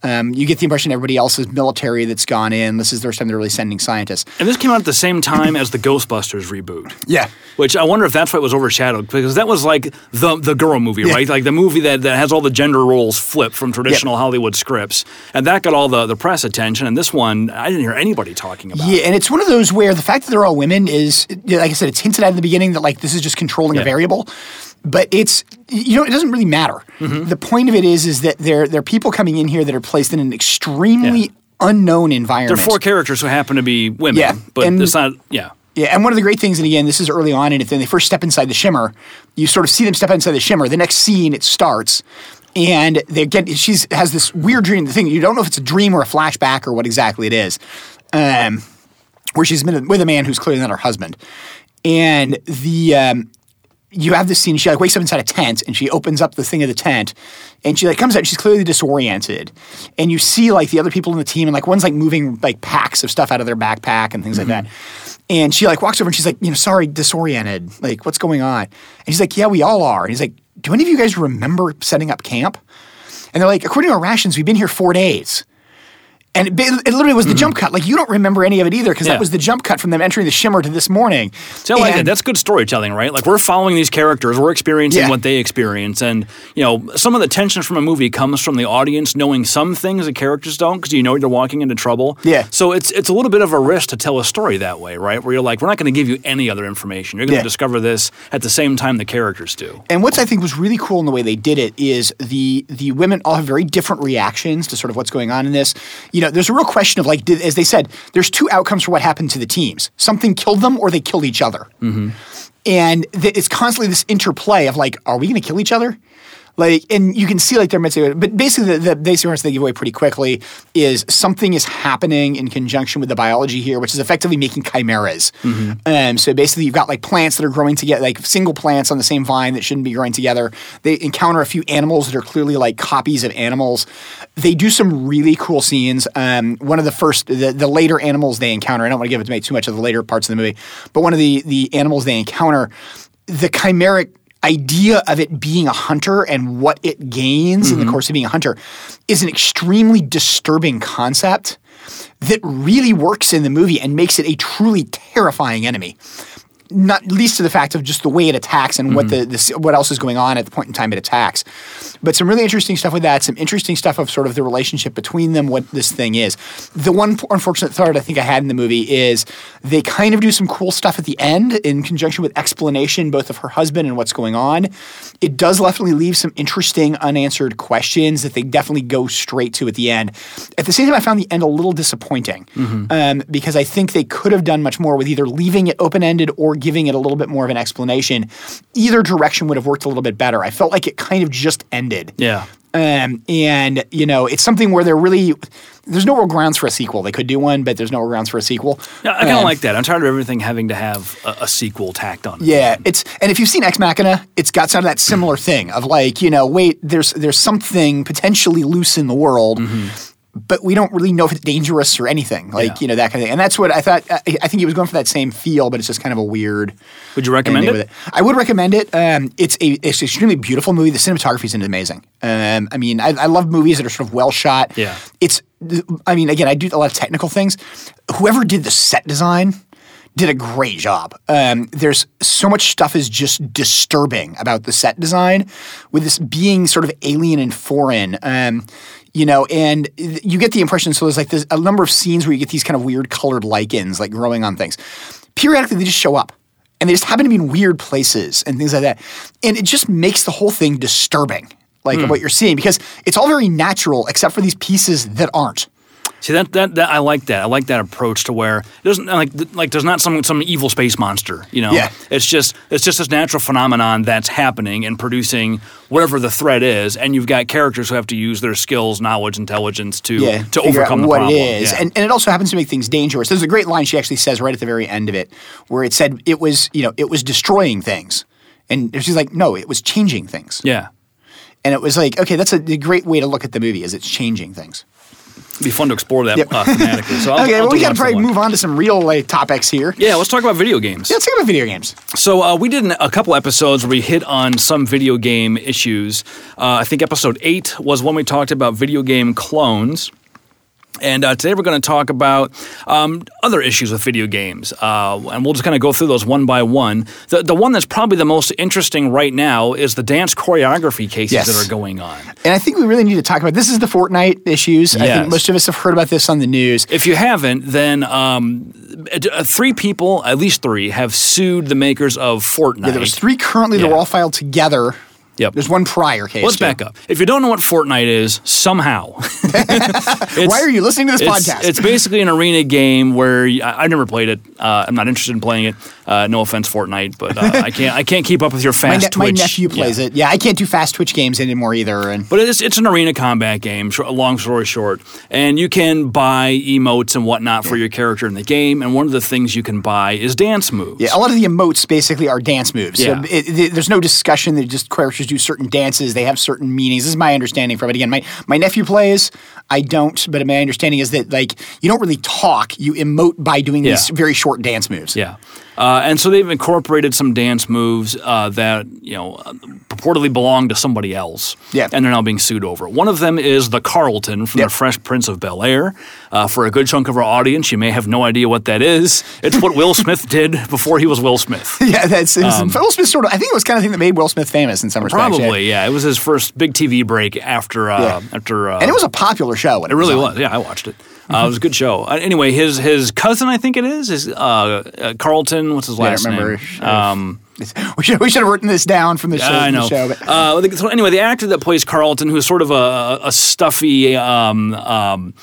Um, you get the impression everybody else is military that's gone in. This is the first time they're really sending scientists. And this came out at the same time as the Ghostbusters reboot. Yeah. Which I wonder if that's why it was overshadowed because that was like the the girl movie, Yeah. right? Like the movie that, that has all the gender roles flipped from traditional Hollywood scripts, and that got all the, the press attention. And this one, I didn't hear anybody talking about. Yeah, and it's one of those where the fact that they're all women is, like I said, it's hinted at in the beginning that like this is just controlling a variable, but it's you know it doesn't really matter. Mm-hmm. The point of it is is that there there are people coming in here that are placed in an extremely Yeah. unknown environment. There are four characters who happen to be women, Yeah, but and- it's not. Yeah, Yeah, and one of the great things, and again, this is early on and if they first step inside the shimmer, you sort of see them step inside the shimmer. The next scene, it starts, and they get she's has this weird dream. The thing you don't know if it's a dream or a flashback or what exactly it is, um, where she's been with a man who's clearly not her husband, and the um, you have this scene. She like wakes up inside a tent and she opens up the thing of the tent, and she like comes out. She's clearly disoriented, and you see like the other people in the team, and like one's like moving like packs of stuff out of their backpack and things like mm-hmm. that. And she like walks over and she's like, you know, sorry, disoriented. Like, what's going on? And he's like, yeah, we all are. And he's like, do any of you guys remember setting up camp? And they're like, according to our rations, we've been here four days. And it, it literally was the jump cut. Like you don't remember any of it either because Mm-hmm. Yeah. that was the jump cut from them entering the shimmer to this morning. So like. That's good storytelling, right? Like we're following these characters, we're experiencing Yeah. what they experience, and you know, some of the tension from a movie comes from the audience knowing some things the characters don't because you know you're walking into trouble. Yeah. So it's it's a little bit of a risk to tell a story that way, right? Where you're like, we're not going to give you any other information. You're going to Yeah. discover this at the same time the characters do. And what I think was really cool in the way they did it is the the women all have very different reactions to sort of what's going on in this. You know, there's a real question of like, did, as they said, there's two outcomes for what happened to the teams: something killed them, or they killed each other. Mm-hmm. And th- it's constantly this interplay of like, are we going to kill each other? Like, and you can see like they're meant to, but basically the, the basic answer they give away pretty quickly is something is happening in conjunction with the biology here, which is effectively making chimeras. Um, so basically, you've got like plants that are growing together, like single plants on the same vine that shouldn't be growing together. They encounter a few animals that are clearly like copies of animals. They do some really cool scenes. Um, one of the first, the, the later animals they encounter, I don't want to give it to too much of the later parts of the movie, but one of the the animals they encounter, the chimeric idea of it being a hunter and what it gains in the mm-hmm. course of being a hunter is an extremely disturbing concept that really works in the movie and makes it a truly terrifying enemy. Not least to the fact of just the way it attacks and what the, the what else is going on at the point in time it attacks, but some really interesting stuff with that. Some interesting stuff of sort of the relationship between them, what this thing is. The one unfortunate thought I think I had in the movie is they kind of do some cool stuff at the end in conjunction with explanation both of her husband and what's going on. It does definitely leave some interesting unanswered questions that they definitely go straight to at the end. At the same time, I found the end a little disappointing um, because I think they could have done much more with either leaving it open ended or giving it a little bit more of an explanation. Either direction would have worked a little bit better. I felt like it kind of just ended. Yeah. Um, and you know, it's something where they're really there's no real grounds for a sequel. They could do one, but there's no real grounds for a sequel. Yeah, I kind of Um, like that. I'm tired of everything having to have a, a sequel tacked on. Yeah, it's and if you've seen Ex Machina, it's got some of that similar thing of like you know, wait, there's there's something potentially loose in the world. But we don't really know if it's dangerous or anything, like Yeah. you know that kind of thing. And that's what I thought. I, I think he was going for that same feel, but it's just kind of a weird. Would you recommend it? with I would recommend it. Um, it's a it's an extremely beautiful movie. The cinematography is amazing. Um, I mean, I, I love movies that are sort of well shot. Yeah. It's. I mean, again, I do a lot of technical things. Whoever did the set design did a great job. Um, there's so much stuff is just disturbing about the set design, with this being sort of alien and foreign. Um, you know, and you get the impression. So there's like there's a number of scenes where you get these kind of weird colored lichens like growing on things. Periodically, they just show up and they just happen to be in weird places and things like that. And it just makes the whole thing disturbing, like hmm. what you're seeing, because it's all very natural except for these pieces that aren't. See that, that that I like that. I like that approach to where it doesn't like like there's not some some evil space monster. You know, Yeah. it's just it's just this natural phenomenon that's happening and producing whatever the threat is, and you've got characters who have to use their skills, knowledge, intelligence to yeah, to overcome what problem. it is. Yeah. And, and it also happens to make things dangerous. There's a great line she actually says right at the very end of it, where it said it was, you know, it was destroying things. And she's like, no, it was changing things. yeah. And it was like, okay, that's a, a great way to look at the movie is it's changing things. It'd be fun to explore that uh, thematically. So I'll, okay, I'll well, we got to probably move on to some real like, topics here. Yeah, let's talk about video games. Yeah, let's talk about video games. So uh, we did an, a couple episodes where we hit on some video game issues. Uh, I think episode eight was when we talked about video game clones. And uh, today we're going to talk about um, other issues with video games, uh, and we'll just kind of go through those one by one. The the one that's probably the most interesting right now is the dance choreography cases Yes. that are going on. And I think we really need to talk about this. Is the Fortnite issues? I think most of us have heard about this on the news. If you haven't, then um, uh, three people, at least three, have sued the makers of Fortnite. Yeah, there was three currently that Yeah. were all filed together. Yep. There's one prior case. Let's too. back up. If you don't know what Fortnite is, somehow. Why are you listening to this it's, podcast? It's basically an arena game where I've never played it. Uh, I'm not interested in playing it. Uh, no offense, Fortnite, but uh, I can't. I can't keep up with your my, fast ne- my twitch. nephew plays Yeah. it. Yeah, I can't do fast Twitch games anymore either. And But it's it's an arena combat game. sh- Long story short, and you can buy emotes and whatnot for your character in the game. And one of the things you can buy is dance moves. yeah, a lot of the emotes basically are dance moves. Yeah. So it, it- there's no discussion. That just characters do certain dances. They have certain meanings. This is my understanding from it. Again, my my nephew plays. I don't, but my understanding is that like you don't really talk. You emote by doing these very short dance moves. Yeah. Uh, and so they've incorporated some dance moves uh, that you know purportedly belong to somebody else. Yeah. And they're now being sued over. One of them is the Carlton from Yep. the Fresh Prince of Bel Air. Uh, for a good chunk of our audience, you may have no idea what that is. It's what Will Smith did before he was Will Smith. Yeah, that's it was, Will Smith sort of. I think it was kind of thing that made Will Smith famous in some respects. yeah. Probably, yeah. It was his first big TV break after uh, Yeah. after. Uh, and it was a popular show. When It really on. was. Yeah, I watched it. Uh, it was a good show. Uh, anyway, his his cousin, I think it is, is uh, uh, Carlton. What's his last name? Um, We should we should have written this down from the show. I know. show, uh, so anyway, the actor that plays Carlton, who's sort of a, a stuffy um, um,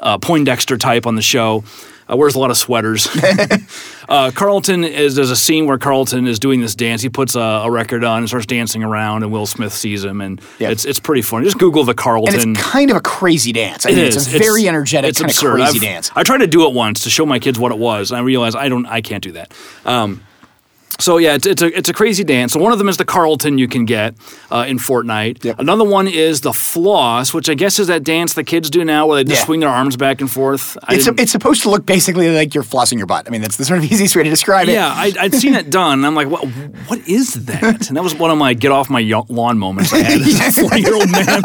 uh, Poindexter type on the show, uh, wears a lot of sweaters. uh, Carlton is there's a scene where Carlton is doing this dance. He puts a, a record on and starts dancing around, and Will Smith sees him, and Yeah. it's it's pretty funny. Just Google the Carlton. and it's kind of a crazy dance. I It mean, is. It's a very energetic, it's absurd. crazy I've- dance. I tried to do it once to show my kids what it was, and I realized I don't, I can't do that. Um, so yeah, it's, it's a it's a crazy dance. So one of them is the Carlton you can get uh, in Fortnite. Yep. Another one is the floss, which I guess is that dance the kids do now, where they just Yeah. swing their arms back and forth. I It's, didn't- it's supposed to look basically like you're flossing your butt. I mean, that's the sort of easiest way to describe it. yeah, I, I'd seen it done. And I'm like, what? What is that? And that was one of my get off my lawn moments I had as a 40 year old man.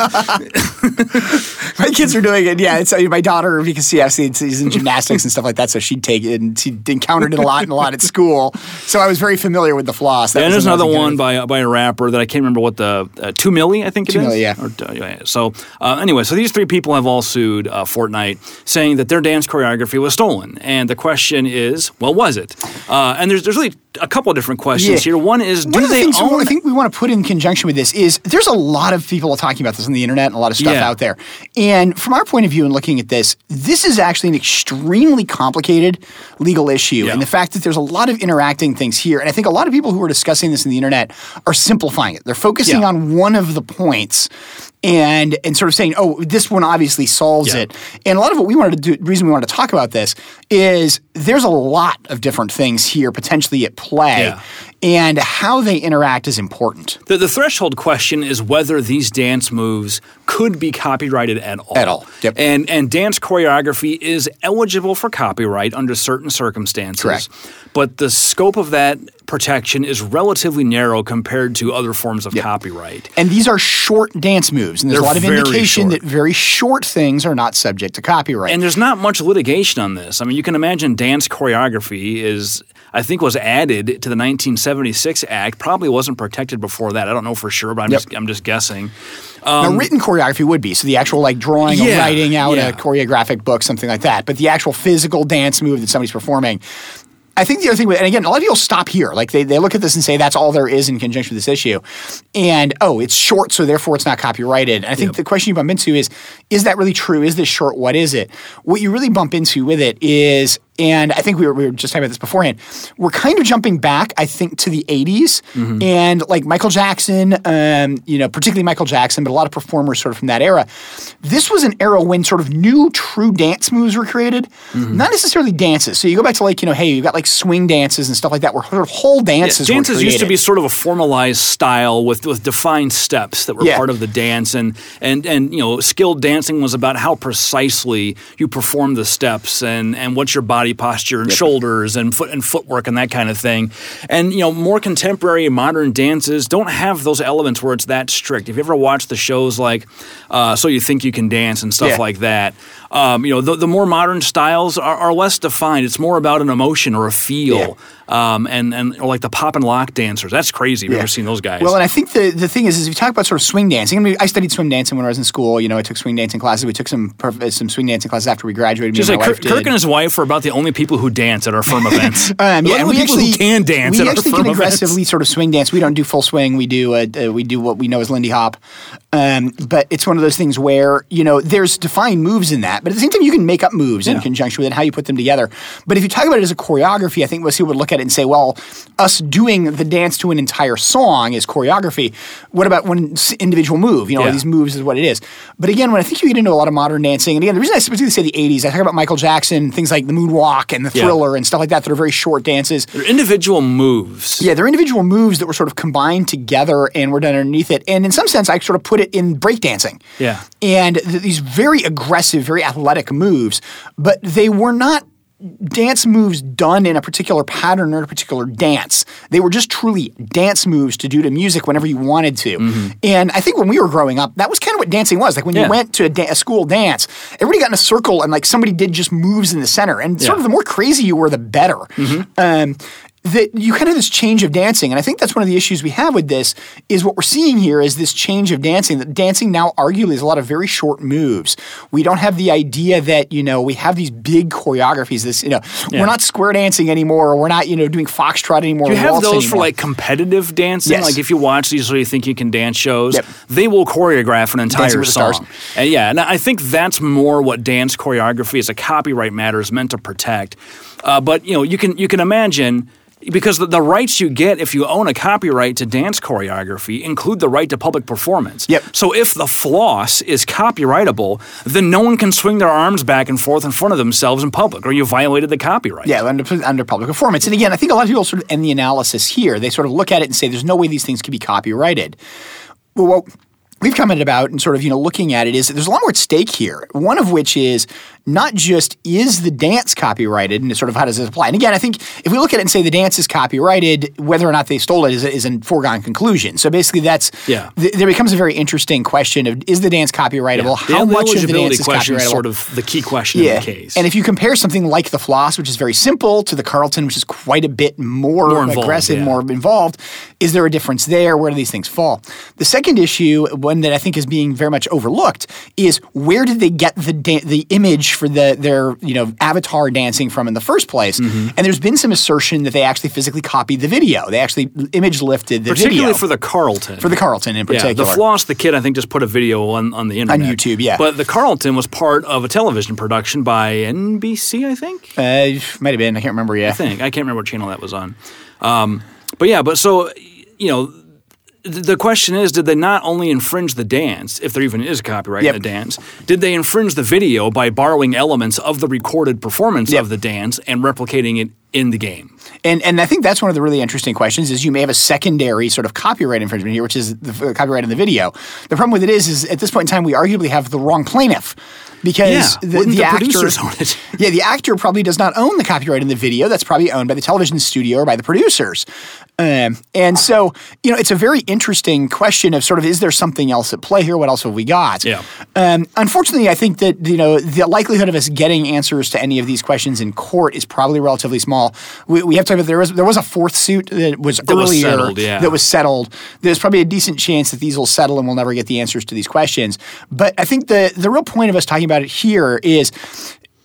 My kids are doing it. Yeah, it's uh, my daughter because obviously she's in gymnastics and stuff like that, so she'd take it and she encountered it a lot and a lot at school. So I was very familiar with the floss. That and there's another one by by a rapper that I can't remember what the uh, two Milly I think it Two is. Milly, yeah. Or, uh, yeah. So uh, anyway, so these three people have all sued uh, Fortnite, saying that their dance choreography was stolen. And the question is, well, was it? Uh, and there's there's really a couple of different questions Yeah. here. One is, do One of the they things own? I think we want to put in conjunction with this is there's a lot of people talking about this on the internet and a lot of stuff Yeah. out there. And from our point of view and looking at this, this is actually an extremely complicated legal issue. Yeah. And the fact that there's a lot of interacting things here, and I think a lot of people who are discussing this in the internet are simplifying it. They're focusing on one of the points and and sort of saying, oh, this one obviously solves Yeah. it. And a lot of what we wanted to do, reason we wanted to talk about this is there's a lot of different things here potentially at play. Yeah. And how they interact is important. The, the threshold question is whether these dance moves could be copyrighted at all. At all, yep. And and dance choreography is eligible for copyright under certain circumstances. Correct. But the scope of that protection is relatively narrow compared to other forms of Yep. copyright. And these are short dance moves, and there's They're a lot of indication short. that very short things are not subject to copyright. And there's not much litigation on this. I mean, you can imagine dance choreography is, I think, was added to the 1976 Act. Probably wasn't protected before that. I don't know for sure, but I'm Yep. just I'm just guessing. now, um, written choreography would be so the actual like drawing or writing out yeah. a choreographic book, something like that. But the actual physical dance move that somebody's performing. I think the other thing, with, and again, a lot of people stop here. Like they, they look at this and say that's all there is in conjunction with this issue, and oh, it's short, so therefore it's not copyrighted. And I think the question you bump into is, is that really true? Is this short? What is it? What you really bump into with it is and I think we were, we were just talking about this beforehand. We're kind of jumping back, I think, to the 80s Mm-hmm. and like Michael Jackson, um, you know, particularly Michael Jackson, but a lot of performers sort of from that era. This was an era when sort of new true dance moves were created, Mm-hmm. not necessarily dances. So you go back to like, you know, hey, you got like swing dances and stuff like that where sort of whole dances were dances used to be sort of a formalized style with, with defined steps that were Yeah. part of the dance and, and and you know skilled dancing was about how precisely you perform the steps and, and what's your body posture and shoulders and foot and footwork and that kind of thing. And you know more contemporary modern dances don't have those elements where it's that strict. If you ever watch the shows like uh, so you think you can dance and stuff Yeah. like that um, you know the, the more modern styles are, are less defined it's more about an emotion or a feel um, and and or like the pop and lock dancers that's crazy. I've never seen those guys. Well, and I think the, the thing is, is if you talk about sort of swing dancing, I mean, I studied swing dancing when I was in school. You know, I took swing dancing classes. We took some perf- some swing dancing classes after we graduated. Just like Kirk, Kirk and his wife are about the only people who dance at our firm events. Um, yeah, we actually can dance We at our actually firm can events. aggressively sort of swing dance. We don't do full swing. We do uh, uh, we do what we know as Lindy Hop. Um, but it's one of those things where you know there's defined moves in that, but at the same time you can make up moves in conjunction with it, how you put them together. But if you talk about it as a choreography, I think most people would look at it and say, well, us doing the dance to an entire song is choreography. What about one individual move? You know, Yeah. these moves is what it is. But again, when I think you get into a lot of modern dancing, and again, the reason I specifically say the 80s, I talk about Michael Jackson, things like the moonwalk and the Yeah. thriller and stuff like that that are very short dances. They're individual moves. Yeah, they're individual moves that were sort of combined together and were done underneath it. And in some sense, I sort of put it in breakdancing. Yeah. And th- these very aggressive, very athletic moves, but they were not dance moves done in a particular pattern or a particular dance. They were just truly dance moves to do to music whenever you wanted to. And I think when we were growing up, that was kind of what dancing was. Like when Mm-hmm. Yeah. you went to a, da- a school dance, everybody got in a circle and like somebody did just moves in the center. And sort Yeah. Mm-hmm. of the more crazy you were, the better. Um, that you kind of have this change of dancing, and I think that's one of the issues we have with this is what we're seeing here is this change of dancing. That dancing now arguably is a lot of very short moves. We don't have the idea that you know we have these big choreographies. This you know Yeah. we're not square dancing anymore, or we're not you know doing foxtrot anymore. Do you or have those for like competitive dancing? Yes. Like if you watch these so you think you can dance shows, Yep. they will choreograph an entire song. And yeah, and I think that's more what dance choreography as a copyright matter is meant to protect. Uh, but you know, you can you can imagine because the, the rights you get if you own a copyright to dance choreography include the right to public performance. Yep. So if the floss is copyrightable, then no one can swing their arms back and forth in front of themselves in public, or you violated the copyright. Yeah, under, under public performance. And again, I think a lot of people sort of end the analysis here. They sort of look at it and say, there's no way these things can be copyrighted. Well, what we've commented about and sort of, you know, looking at it is that there's a lot more at stake here. One of which is not just is the dance copyrighted and sort of how does this apply? And again, I think if we look at it and say the dance is copyrighted, whether or not they stole it is a, is a foregone conclusion. So basically, that's Yeah. th- there becomes a very interesting question of is the dance copyrightable? The How much of the dance is question is copyrightable? sort of the key question in the case. And if you compare something like the floss, which is very simple, to the Carlton, which is quite a bit more, More aggressive, yeah. more involved, is there a difference there? Where do these things fall? The second issue, one that I think is being very much overlooked, is where did they get the da- the image for the their you know avatar dancing from in the first place? Mm-hmm. And there's been some assertion that they actually physically copied the video. They actually image lifted the particularly video for the Carlton. for the Carlton in yeah, particular. the floss, the kid, I think just put a video on, on the internet on YouTube, yeah. But the Carlton was part of a television production by NBC, I think. uh, might have been. I can't remember. Yeah. I think I can't remember what channel that was on. Um, but yeah, but so you know, the question is, did they not only infringe the dance, if there even is a copyright Yep. in the dance, did they infringe the video by borrowing elements of the recorded performance Yep. of the dance and replicating it in the game? And and I think that's one of the really interesting questions is you may have a secondary sort of copyright infringement here, which is the uh, copyright in the video. The problem with it is, is at this point in time we arguably have the wrong plaintiff because Yeah, the, the the actor, own it? yeah, the actor probably does not own the copyright in the video. That's probably owned by the television studio or by the producers. Um, and so, you know, it's a very interesting question of sort of is there something else at play here? What else have we got? Yeah. Um, unfortunately, I think that you know the likelihood of us getting answers to any of these questions in court is probably relatively small. We, we have to talk about there was there was a fourth suit that was That was earlier settled, yeah. that was settled. There's probably a decent chance that these will settle and we'll never get the answers to these questions. But I think the the real point of us talking about it here is.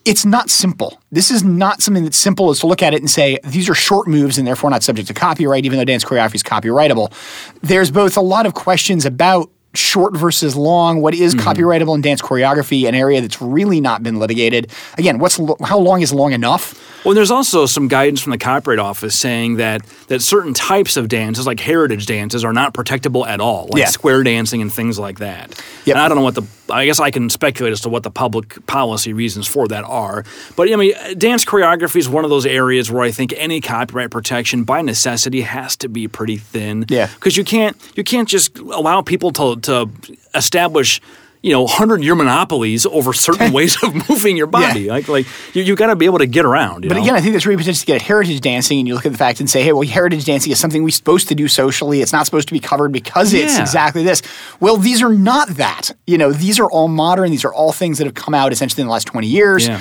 It's not simple. This is not something that's simple as to look at it and say these are short moves and therefore not subject to copyright, even though dance choreography is copyrightable. There's both a lot of questions about short versus long. What is mm-hmm. copyrightable in dance choreography? An area that's really not been litigated. Again, what's lo- how long is long enough? Well, there's also some guidance from the Copyright Office saying that that certain types of dances, like heritage dances, are not protectable at all, like Yeah. square dancing and things like that. Yep. And I don't know what the I guess I can speculate as to what the public policy reasons for that are. But I mean, dance choreography is one of those areas where I think any copyright protection by necessity has to be pretty thin. Yeah. Because you can't you can't just allow people to to establish you know, hundred year monopolies over certain ways of moving your body. Yeah. Like, like you, you got to be able to get around. You But know? again, I think that's really you to get at heritage dancing, and you look at the fact and say, "Hey, well, heritage dancing is something we're supposed to do socially. It's not supposed to be covered because it's Yeah. exactly this." Well, these are not that. You know, these are all modern. These are all things that have come out essentially in the last twenty years. Yeah.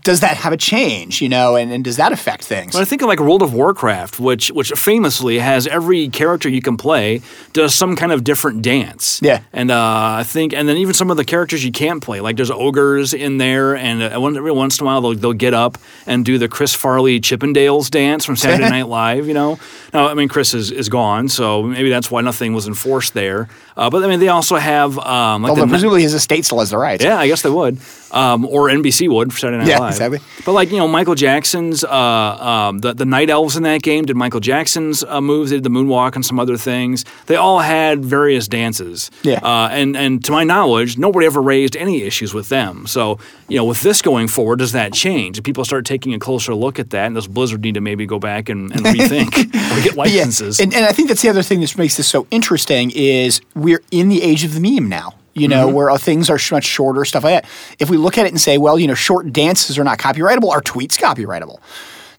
Does that have a change? You know, and, and does that affect things? But I think of like World of Warcraft, which which famously has every character you can play does some kind of different dance. Yeah. and uh, I think, and then even some of the characters you can't play, like there's ogres in there, and uh, every once in a while they'll, they'll get up and do the Chris Farley Chippendales dance from Saturday Night Live. You know, now I mean Chris is, is gone, so maybe that's why nothing was enforced there. Uh, but I mean they also have um, like Although the, presumably his estate still has the rights. yeah, I guess they would. Um, or NBC would for Saturday Night Yeah, Live. exactly. But like you know, Michael Jackson's uh, um, the the Night Elves in that game did Michael Jackson's uh, moves. They did the moonwalk and some other things. They all had various dances. Yeah. Uh, and and to my knowledge, nobody ever raised any issues with them. So you know, with this going forward, does that change? Do people start taking a closer look at that? And does Blizzard need to maybe go back and, and rethink or get But yeah, licenses? and, and I think that's the other thing that makes this so interesting is we're in the age of the meme now. You know, Mm-hmm. where uh, things are much shorter, stuff like that. If we look at it and say, well, you know, short dances are not copyrightable, are tweets copyrightable?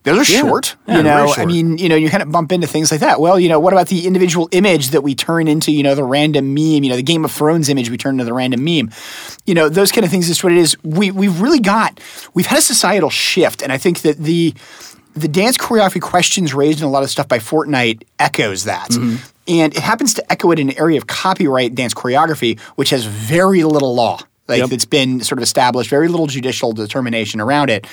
Those are Yeah. short. Yeah, you know, I mean, you know, you kind of bump into things like that. Well, you know, what about the individual image that we turn into, you know, the random meme, you know, the Game of Thrones image we turn into the random meme? You know, those kind of things is what it is. We we've really got we've had a societal shift, and I think that the the dance choreography questions raised in a lot of stuff by Fortnite echoes that. Mm-hmm. And it happens to echo it in an area of copyright dance choreography, which has very little law. Like Yep. that's been sort of established, very little judicial determination around it.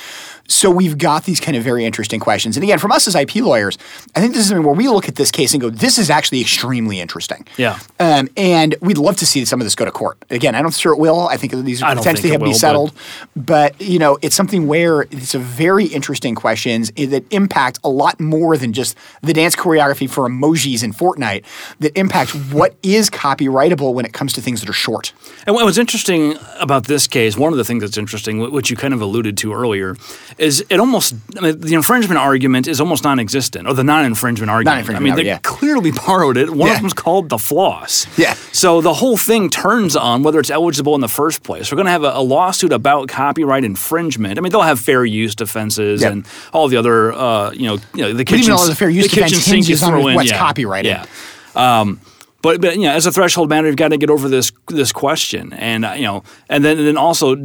So we've got these kind of very interesting questions. And again, from us as IP lawyers, I think this is something where we look at this case and go, this is actually extremely interesting. Yeah. Um, and we'd love to see some of this go to court. Again, I don't sure it will. I think these I potentially have to be will, but- settled. But you know, it's something where it's a very interesting questions that impact a lot more than just the dance choreography for emojis in Fortnite. That impact what is copyrightable when it comes to things that are short. And what was interesting about this case, one of the things that's interesting, which you kind of alluded to earlier, is it almost I mean, the infringement argument is almost non-existent, or the non-infringement argument. Non-infringement I mean, they yeah. clearly borrowed it. One Yeah. of them's called the floss. Yeah. So the whole thing turns on whether it's eligible in the first place. We're going to have a, a lawsuit about copyright infringement. I mean, they'll have fair use defenses Yep. and all the other, uh, you know, you know, the kitchen. all the fair use the kitchen sink you hinges on throw in, what's yeah. copyrighted. Yeah. Um, but but you know, as a threshold matter, you've got to get over this this question, and uh, you know, and then and then also,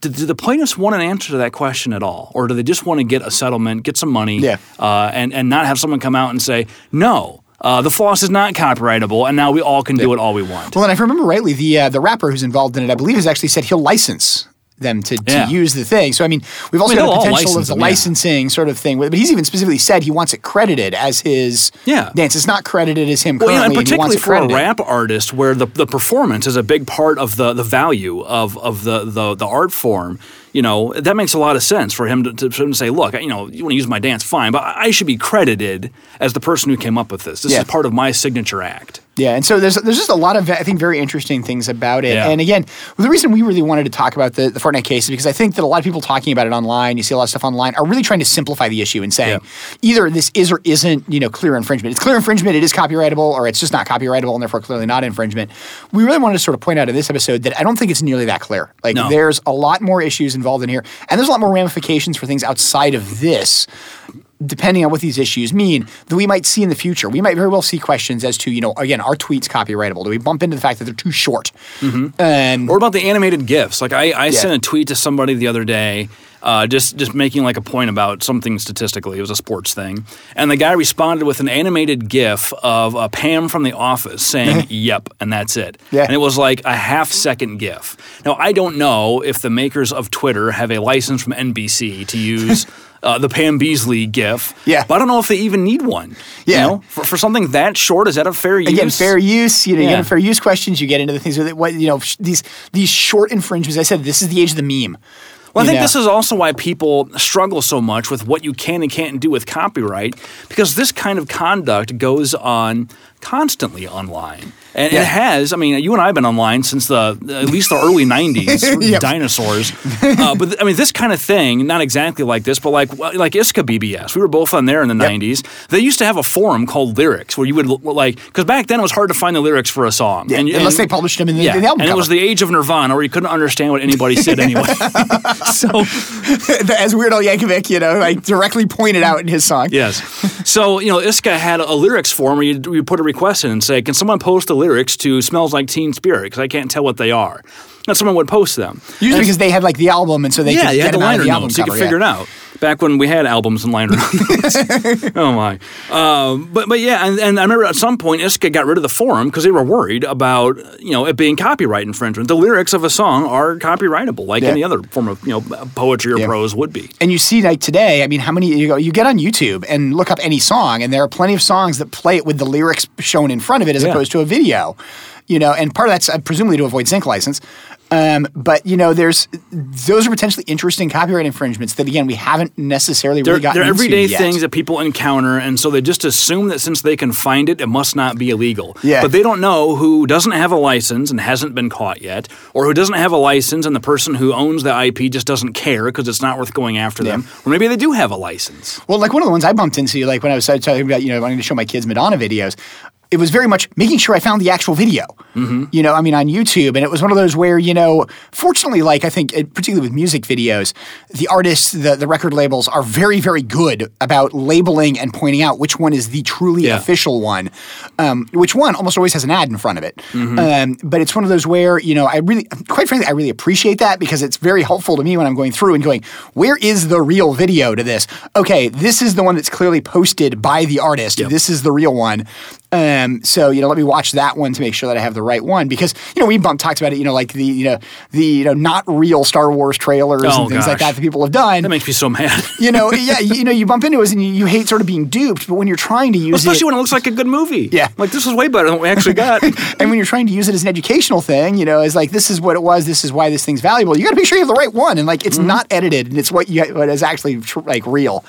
do, do the plaintiffs want an answer to that question at all, or do they just want to get a settlement, get some money, Yeah. uh, and and not have someone come out and say no? Uh, the floss is not copyrightable, and now we all can do it all we want. Well, and if I remember rightly, the uh, the rapper who's involved in it, I believe, has actually said he'll license them to, to Yeah. use the thing. So I mean, we've also I mean, got the potential of the them, yeah. licensing sort of thing. But he's even specifically said he wants it credited as his Yeah. dance. It's not credited as him Well, yeah, and and particularly it for a rap artist, where the, the performance is a big part of the, the value of, of the, the, the art form, you know, that makes a lot of sense for him to, to, for him to say, look, you know, you want to use my dance, fine, but I should be credited as the person who came up with this. This is part of my signature act. Yeah, and so there's there's just a lot of I think very interesting things about it. Yeah. And again, the reason we really wanted to talk about the, the Fortnite case is because I think that a lot of people talking about it online, you see a lot of stuff online, are really trying to simplify the issue and saying either this is or isn't you know clear infringement. It's clear infringement, it is copyrightable, or it's just not copyrightable and therefore clearly not infringement. We really wanted to sort of point out in this episode that I don't think it's nearly that clear. Like No. there's a lot more issues involved in here, and there's a lot more ramifications for things outside of this depending on what these issues mean, that we might see in the future. We might very well see questions as to, you know, again, are tweets copyrightable? Do we bump into the fact that they're too short? Um, Or about the animated GIFs. Like I, I sent a tweet to somebody the other day, uh, just just making like a point about something statistically. It was a sports thing, and the guy responded with an animated GIF of uh, Pam from The Office saying "Yep," and that's it. Yeah. And it was like a half second GIF. Now I don't know if the makers of Twitter have a license from NBC to use. Uh, the Pam Beesly GIF, Yeah. but I don't know if they even need one. You Yeah. know? for, for something that short, is that a fair use? Again, fair use. You know, you get into fair use questions. You get into the things with it. What you know, these these short infringements. I said this is the age of the meme. Well, I think know? this is also why people struggle so much with what you can and can't do with copyright, because this kind of conduct goes on constantly online. And Yeah. it has. I mean, you and I have been online since the at least the early '90s, Yep. dinosaurs. Uh, but I mean, this kind of thing, not exactly like this, but like like ISCA BBS. We were both on there in the Yep. '90s. They used to have a forum called Lyrics, where you would like because back then it was hard to find the lyrics for a song, Yeah, and, unless and- they published them in the, yeah, the album and it was the age of Nirvana, where you couldn't understand what anybody said anyway. so as Weird Al Yankovic, you know, like directly pointed out in his song. Yes. So, you know, ISCA had a lyrics form where you, you put a request in and say, can someone post the lyrics to Smells Like Teen Spirit? Because I can't tell what they are. And someone would post them. Usually because they had like the album, and so they yeah, could you had the them out of liner the album notes. You cover. could figure yeah. it out. Back when we had albums and liner notes. oh, my. Um, but, but yeah, and, and I remember at some point ISCA got rid of the forum because they were worried about, you know, it being copyright infringement. The lyrics of a song are copyrightable like Yeah. any other form of, you know, poetry or Yeah. prose would be. And you see like today, I mean, how many you go? You get on YouTube and look up any song, and there are plenty of songs that play it with the lyrics shown in front of it as Yeah. opposed to a video. You know, and part of that's uh, presumably to avoid sync license. Um, but you know, there's those are potentially interesting copyright infringements that again we haven't necessarily They're, really gotten they're everyday yet. things that people encounter, and so they just assume that since they can find it, it must not be illegal. Yeah. But they don't know who doesn't have a license and hasn't been caught yet, or who doesn't have a license and the person who owns the IP just doesn't care because it's not worth going after them, or maybe they do have a license. Well, like one of the ones I bumped into, like when I was talking about, you know, wanting to show my kids Madonna videos, it was very much making sure I found the actual video. Mm-hmm. You know, I mean, on YouTube, and it was one of those where, you know, fortunately, like I think, particularly with music videos, the artists, the the record labels are very, very good about labeling and pointing out which one is the truly Yeah. official one. Um, which one almost always has an ad in front of it. Mm-hmm. Um, but it's one of those where, you know, I really, quite frankly, I really appreciate that because it's very helpful to me when I'm going through and going, where is the real video to this? Okay, this is the one that's clearly posted by the artist. This is the real one. Um, so you know, let me watch that one to make sure that I have the right one because you know we bump talked about it. You know, like the you know the you know not real Star Wars trailers Oh, and things like that that people have done. That makes me so mad. you know, yeah, you know, you bump into it and you, you hate sort of being duped, but when you're trying to use it. Especially it, when it looks like a good movie. Yeah. Like, this is way better than what we actually got. and when you're trying to use it as an educational thing, you know, it's like this is what it was, this is why this thing's valuable. You got to make sure you have the right one, and like it's not edited, and it's what you what is actually tr- like real.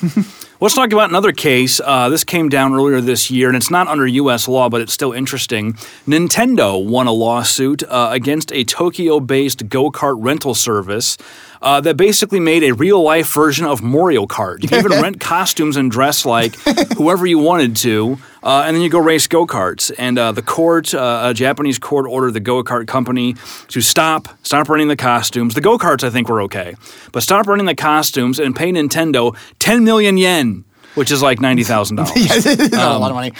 Let's talk about another case. Uh, this came down earlier this year, and it's not under U.S. law, but it's still interesting. Nintendo won a lawsuit uh, against a Tokyo based go kart rental service. Uh, that basically made a real life version of Mario Kart. You can even rent costumes and dress like whoever you wanted to, uh, and then you go race go karts. And uh, the court, uh, a Japanese court, ordered the go kart company to stop, stop running the costumes. The go karts, I think, were okay, but stop running the costumes and pay Nintendo 10 million yen, which is like ninety thousand dollars. Not a lot of money.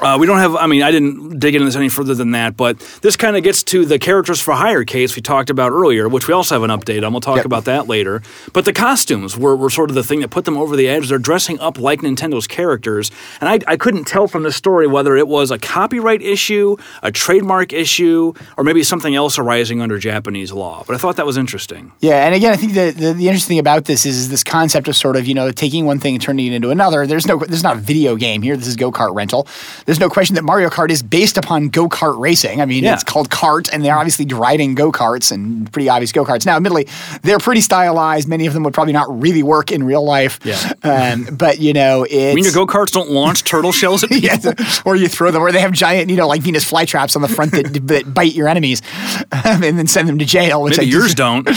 Uh, we don't have. I mean, I didn't dig into this any further than that, but this kind of gets to the characters for hire case we talked about earlier, which we also have an update on. We'll talk Yep. about that later. But the costumes were, were sort of the thing that put them over the edge. They're dressing up like Nintendo's characters, and I, I couldn't tell from the story whether it was a copyright issue, a trademark issue, or maybe something else arising under Japanese law. But I thought that was interesting. Yeah, and again, I think the, the the interesting thing about this is, is this concept of sort of you know taking one thing and turning it into another. There's no there's not a video game here. This is go kart rental. There's no question that Mario Kart is based upon go kart racing. I mean, Yeah. it's called kart, and they're obviously riding go karts and pretty obvious go karts. Now, admittedly, they're pretty stylized. Many of them would probably not really work in real life. Yeah. um, but you know, it's I mean, your go karts don't launch turtle shells at people. yeah, or you throw them, or they have giant, you know, like Venus flytraps on the front that, that bite your enemies, um, and then send them to jail. Which Maybe I yours don't.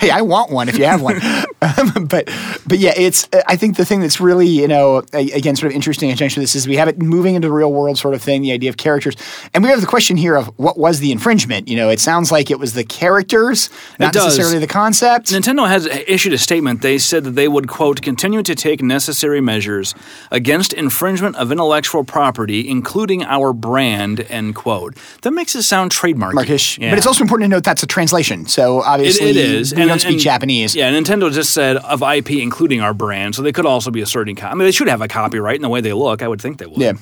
hey, I want one if you have one. um, but but yeah, it's I think the thing that's really you know again sort of interesting in conjunction with this is we have it moving into the real world sort of thing, the idea of characters, and we have the question here of what was the infringement. You know, it sounds like it was the characters, not necessarily the concept. Nintendo has issued a statement. They said that they would, quote, continue to take necessary measures against infringement of intellectual property, including our brand, end quote. That makes it sound trademarky. Markish, Yeah. but it's also important to note that's a translation. So It, obviously, it is. We don't speak Japanese. Yeah, Nintendo just said of IP, including our brand, so they could also be asserting. Co- I mean, they should have a copyright in the way they look. I would think they would. Yeah.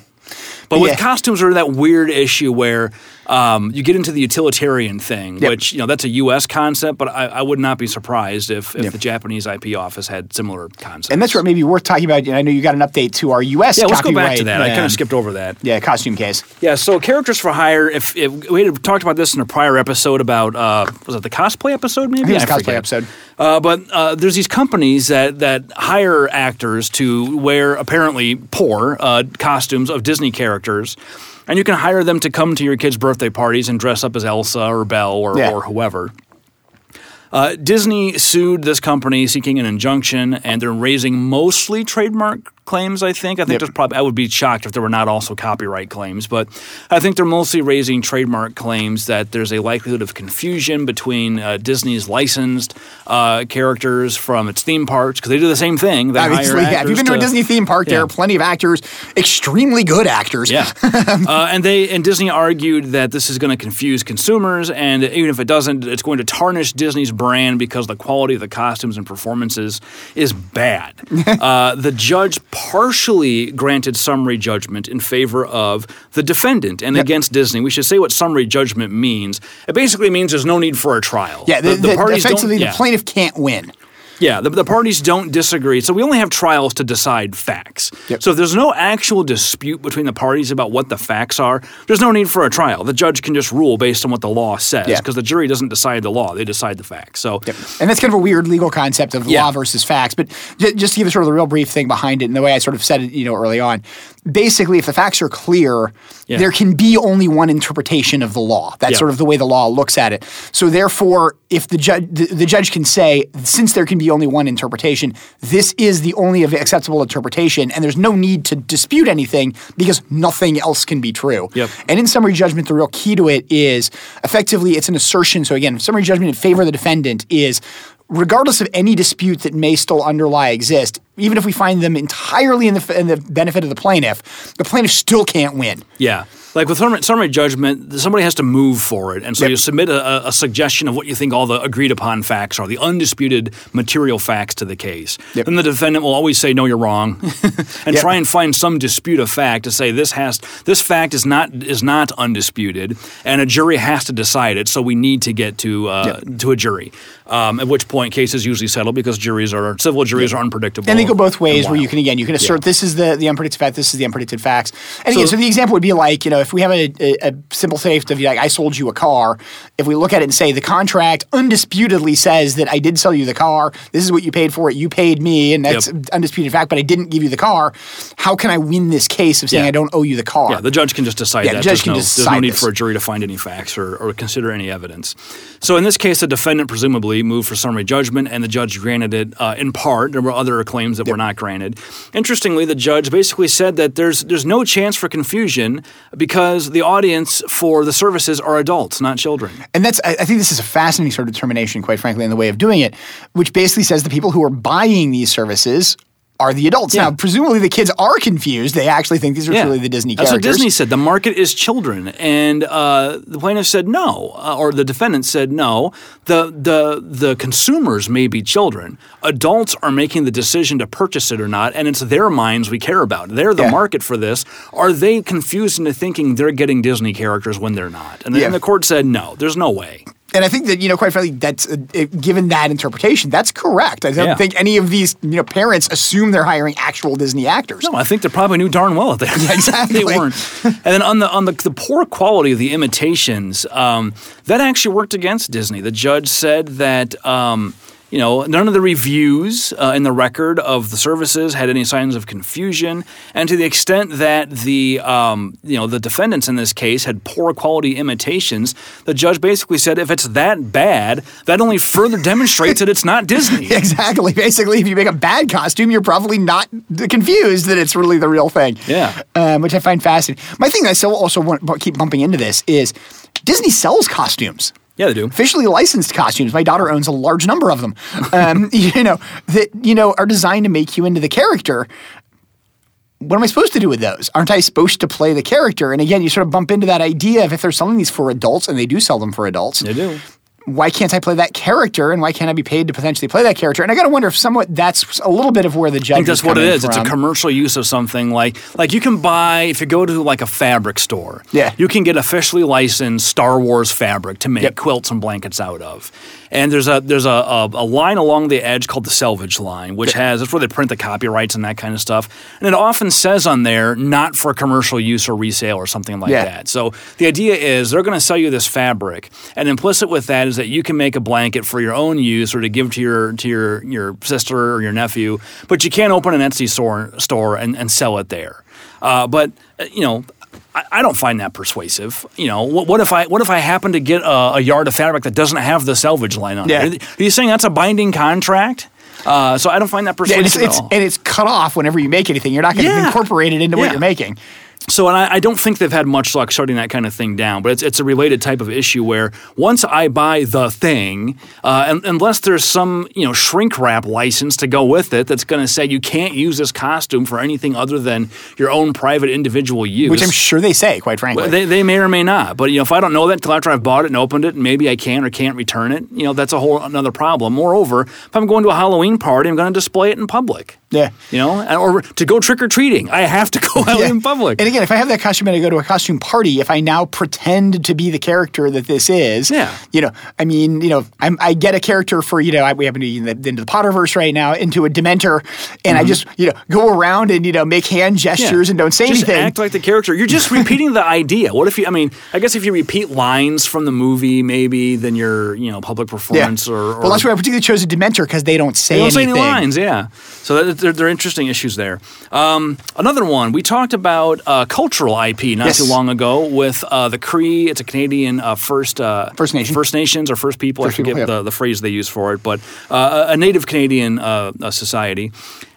But with Yeah. costumes, are that weird issue where um, you get into the utilitarian thing, Yep. which you know that's a U.S. concept, but I, I would not be surprised if, if the Japanese IP office had similar concepts. And that's what maybe worth talking about. I know you got an update to our U.S. yeah, let's go back to that. I kind um, of skipped over that. Yeah, costume case. Yeah, so characters for hire. If, if we had talked about this in a prior episode about uh, was it the cosplay episode? Maybe think it was the cosplay forget. episode. Uh, but uh, there's these companies that that hire actors to wear apparently poor uh, costumes of Disney characters. And you can hire them to come to your kids' birthday parties and dress up as Elsa or Belle or, Yeah. or whoever. Uh, Disney sued this company seeking an injunction, and they're raising mostly trademark claims. I think. I think Yep. there's probably. I would be shocked if there were not also copyright claims, but I think they're mostly raising trademark claims that there's a likelihood of confusion between uh, Disney's licensed uh, characters from its theme parks because they do the same thing. Obviously, yeah. If you've been to a Disney theme park, there are plenty of actors, extremely good actors. Yeah, uh, and they and Disney argued that this is going to confuse consumers, and even if it doesn't, it's going to tarnish Disney's brand because the quality of the costumes and performances is bad. uh, the judge partially granted summary judgment in favor of the defendant and against Disney. We should say what summary judgment means. It basically means there's no need for a trial. Yeah, the, the, parties don't- effectively, yeah. the plaintiff can't win. Yeah, the, the parties don't disagree. So we only have trials to decide facts. Yep. So if there's no actual dispute between the parties about what the facts are, there's no need for a trial. The judge can just rule based on what the law says Yeah. because the jury doesn't decide the law, they decide the facts. So And that's kind of a weird legal concept of Yeah. law versus facts. But j- just to give you sort of the real brief thing behind it and the way I sort of said it, you know, early on, basically, if the facts are clear, Yeah. there can be only one interpretation of the law. That's Yeah. sort of the way the law looks at it. So therefore, if the judge the, the judge can say, since there can be only one interpretation, this is the only acceptable interpretation, and there's no need to dispute anything because nothing else can be true. Yep. And in summary judgment, the real key to it is effectively it's an assertion. So again, summary judgment in favor of the defendant is regardless of any dispute that may still underlie exist, even if we find them entirely in the, in the benefit of the plaintiff, the plaintiff still can't win. Yeah. Like with summary, summary judgment, somebody has to move for it. And so Yep. you submit a, a suggestion of what you think all the agreed upon facts are, the undisputed material facts to the case. Yep. Then the defendant will always say, no, you're wrong, and Yep. try and find some dispute of fact to say this has this fact is not is not undisputed, and a jury has to decide it. So we need to get to uh, to a jury. Um, at which point cases usually settle because juries are civil juries are unpredictable. And they go both ways, where you can again you can assert this is the the unpredicted fact, this is the unpredicted facts. And So- again, so the example would be like you know if we have a, a, a simple safe of like I sold you a car, if we look at it and say the contract undisputedly says that I did sell you the car, this is what you paid for it, you paid me, and that's Yep. undisputed fact, but I didn't give you the car. How can I win this case of saying Yeah. I don't owe you the car? Yeah, the judge can just decide Yeah, that. the judge there's, can no, just there's no need this. for a jury to find any facts or, or consider any evidence. So in this case, the defendant presumably moved for summary judgment, and the judge granted it uh, in part. There were other claims that were not granted. Interestingly, the judge basically said that there's there's no chance for confusion because the audience for the services are adults, not children. And that's, I I think this is a fascinating sort of determination, quite frankly, in the way of doing it, which basically says the people who are buying these services are the adults. Yeah. Now, presumably the kids are confused. They actually think these are truly the Disney That's characters. what Disney said. The market is children, and uh, the plaintiff said no, uh, or the defendant said no. The the the consumers may be children. Adults are making the decision to purchase it or not, and it's their minds we care about. They're the Yeah. market for this. Are they confused into thinking they're getting Disney characters when they're not? And, the, Yeah. and the court said no. There's no way. And I think that, you know, quite frankly, that's uh, given that interpretation, that's correct. I don't Yeah. think any of these, you know, parents assume they're hiring actual Disney actors. No, I think they probably knew darn well that they, exactly. they weren't. And then on the on the, the poor quality of the imitations, um, that actually worked against Disney. The judge said that. Um, you know, none of the reviews uh, in the record of the services had any signs of confusion, and to the extent that the um, you know the defendants in this case had poor quality imitations, the judge basically said if it's that bad, that only further demonstrates that it's not Disney. Exactly. Basically, if you make a bad costume, you're probably not confused that it's really the real thing. Yeah. Um, which I find fascinating. My thing I still also want to keep bumping into this is Disney sells costumes. Yeah, they do. officially licensed costumes. My daughter owns a large number of them. Um, you know that you know are designed to make you into the character. What am I supposed to do with those? Aren't I supposed to play the character? And again, you sort of bump into that idea of if they're selling these for adults, and they do sell them for adults. They do. Why can't I play that character and why can't I be paid to potentially play that character? And I got to wonder if somewhat that's a little bit of where the judge I think that's what it is. It's a commercial use of something like like you can buy if you go to like a fabric store. Yeah. you can get officially licensed Star Wars fabric to make Yep. quilts and blankets out of. And there's a there's a, a, a line along the edge called the selvage line, which has that's where they print the copyrights and that kind of stuff. And it often says on there not for commercial use or resale or something like Yeah. that. So the idea is they're going to sell you this fabric, and implicit with that is that you can make a blanket for your own use or to give to your to your your sister or your nephew, but you can't open an Etsy store store and, and sell it there. Uh, but uh, you know. I, I don't find that persuasive. You know, what, what if I what if I happen to get a, a yard of fabric that doesn't have the selvage line on Yeah. it? Are you saying that's a binding contract? Uh, so I don't find that Yeah, and, it's, persuasive it's, at all. and it's cut off whenever you make anything. You're not going to Yeah. incorporate it into what you're making. So, and I, I don't think they've had much luck shutting that kind of thing down, but it's, it's a related type of issue where once I buy the thing, uh, and, unless there's some you know shrink wrap license to go with it that's going to say you can't use this costume for anything other than your own private individual use, Which I'm sure they say, quite frankly. they, they may or may not. But you know, if I don't know that until after I've bought it and opened it, and maybe I can or can't return it, you know, that's a whole another problem. Moreover, if I'm going to a Halloween party, I'm going to display it in public. Yeah. You know, or to go trick or treating, I have to go out Yeah. in public. And again, if I have that costume and I go to a costume party, if I now pretend to be the character that this is, Yeah. you know, I mean, you know, I'm, I get a character for, you know, I, we happen to be in the, into the Potterverse right now, into a Dementor, and I just, you know, go around and, you know, make hand gestures Mm-hmm. Yeah. and don't say just anything. act like the character. You're just repeating the idea. What if you? I mean, I guess if you repeat lines from the movie, maybe then your you know public yeah. performance or, or well, that's why I particularly chose a Dementor because they don't say they don't say any anything. lines. Yeah, so that, they're, they're interesting issues there. Um, another one we talked about uh, cultural IP not Yes. too long ago with uh, the Cree. It's a Canadian uh, First uh, First Nation. First Nations or First People. First I forget People, yeah. the, the phrase they use for it, but uh, a Native Canadian uh, uh, society.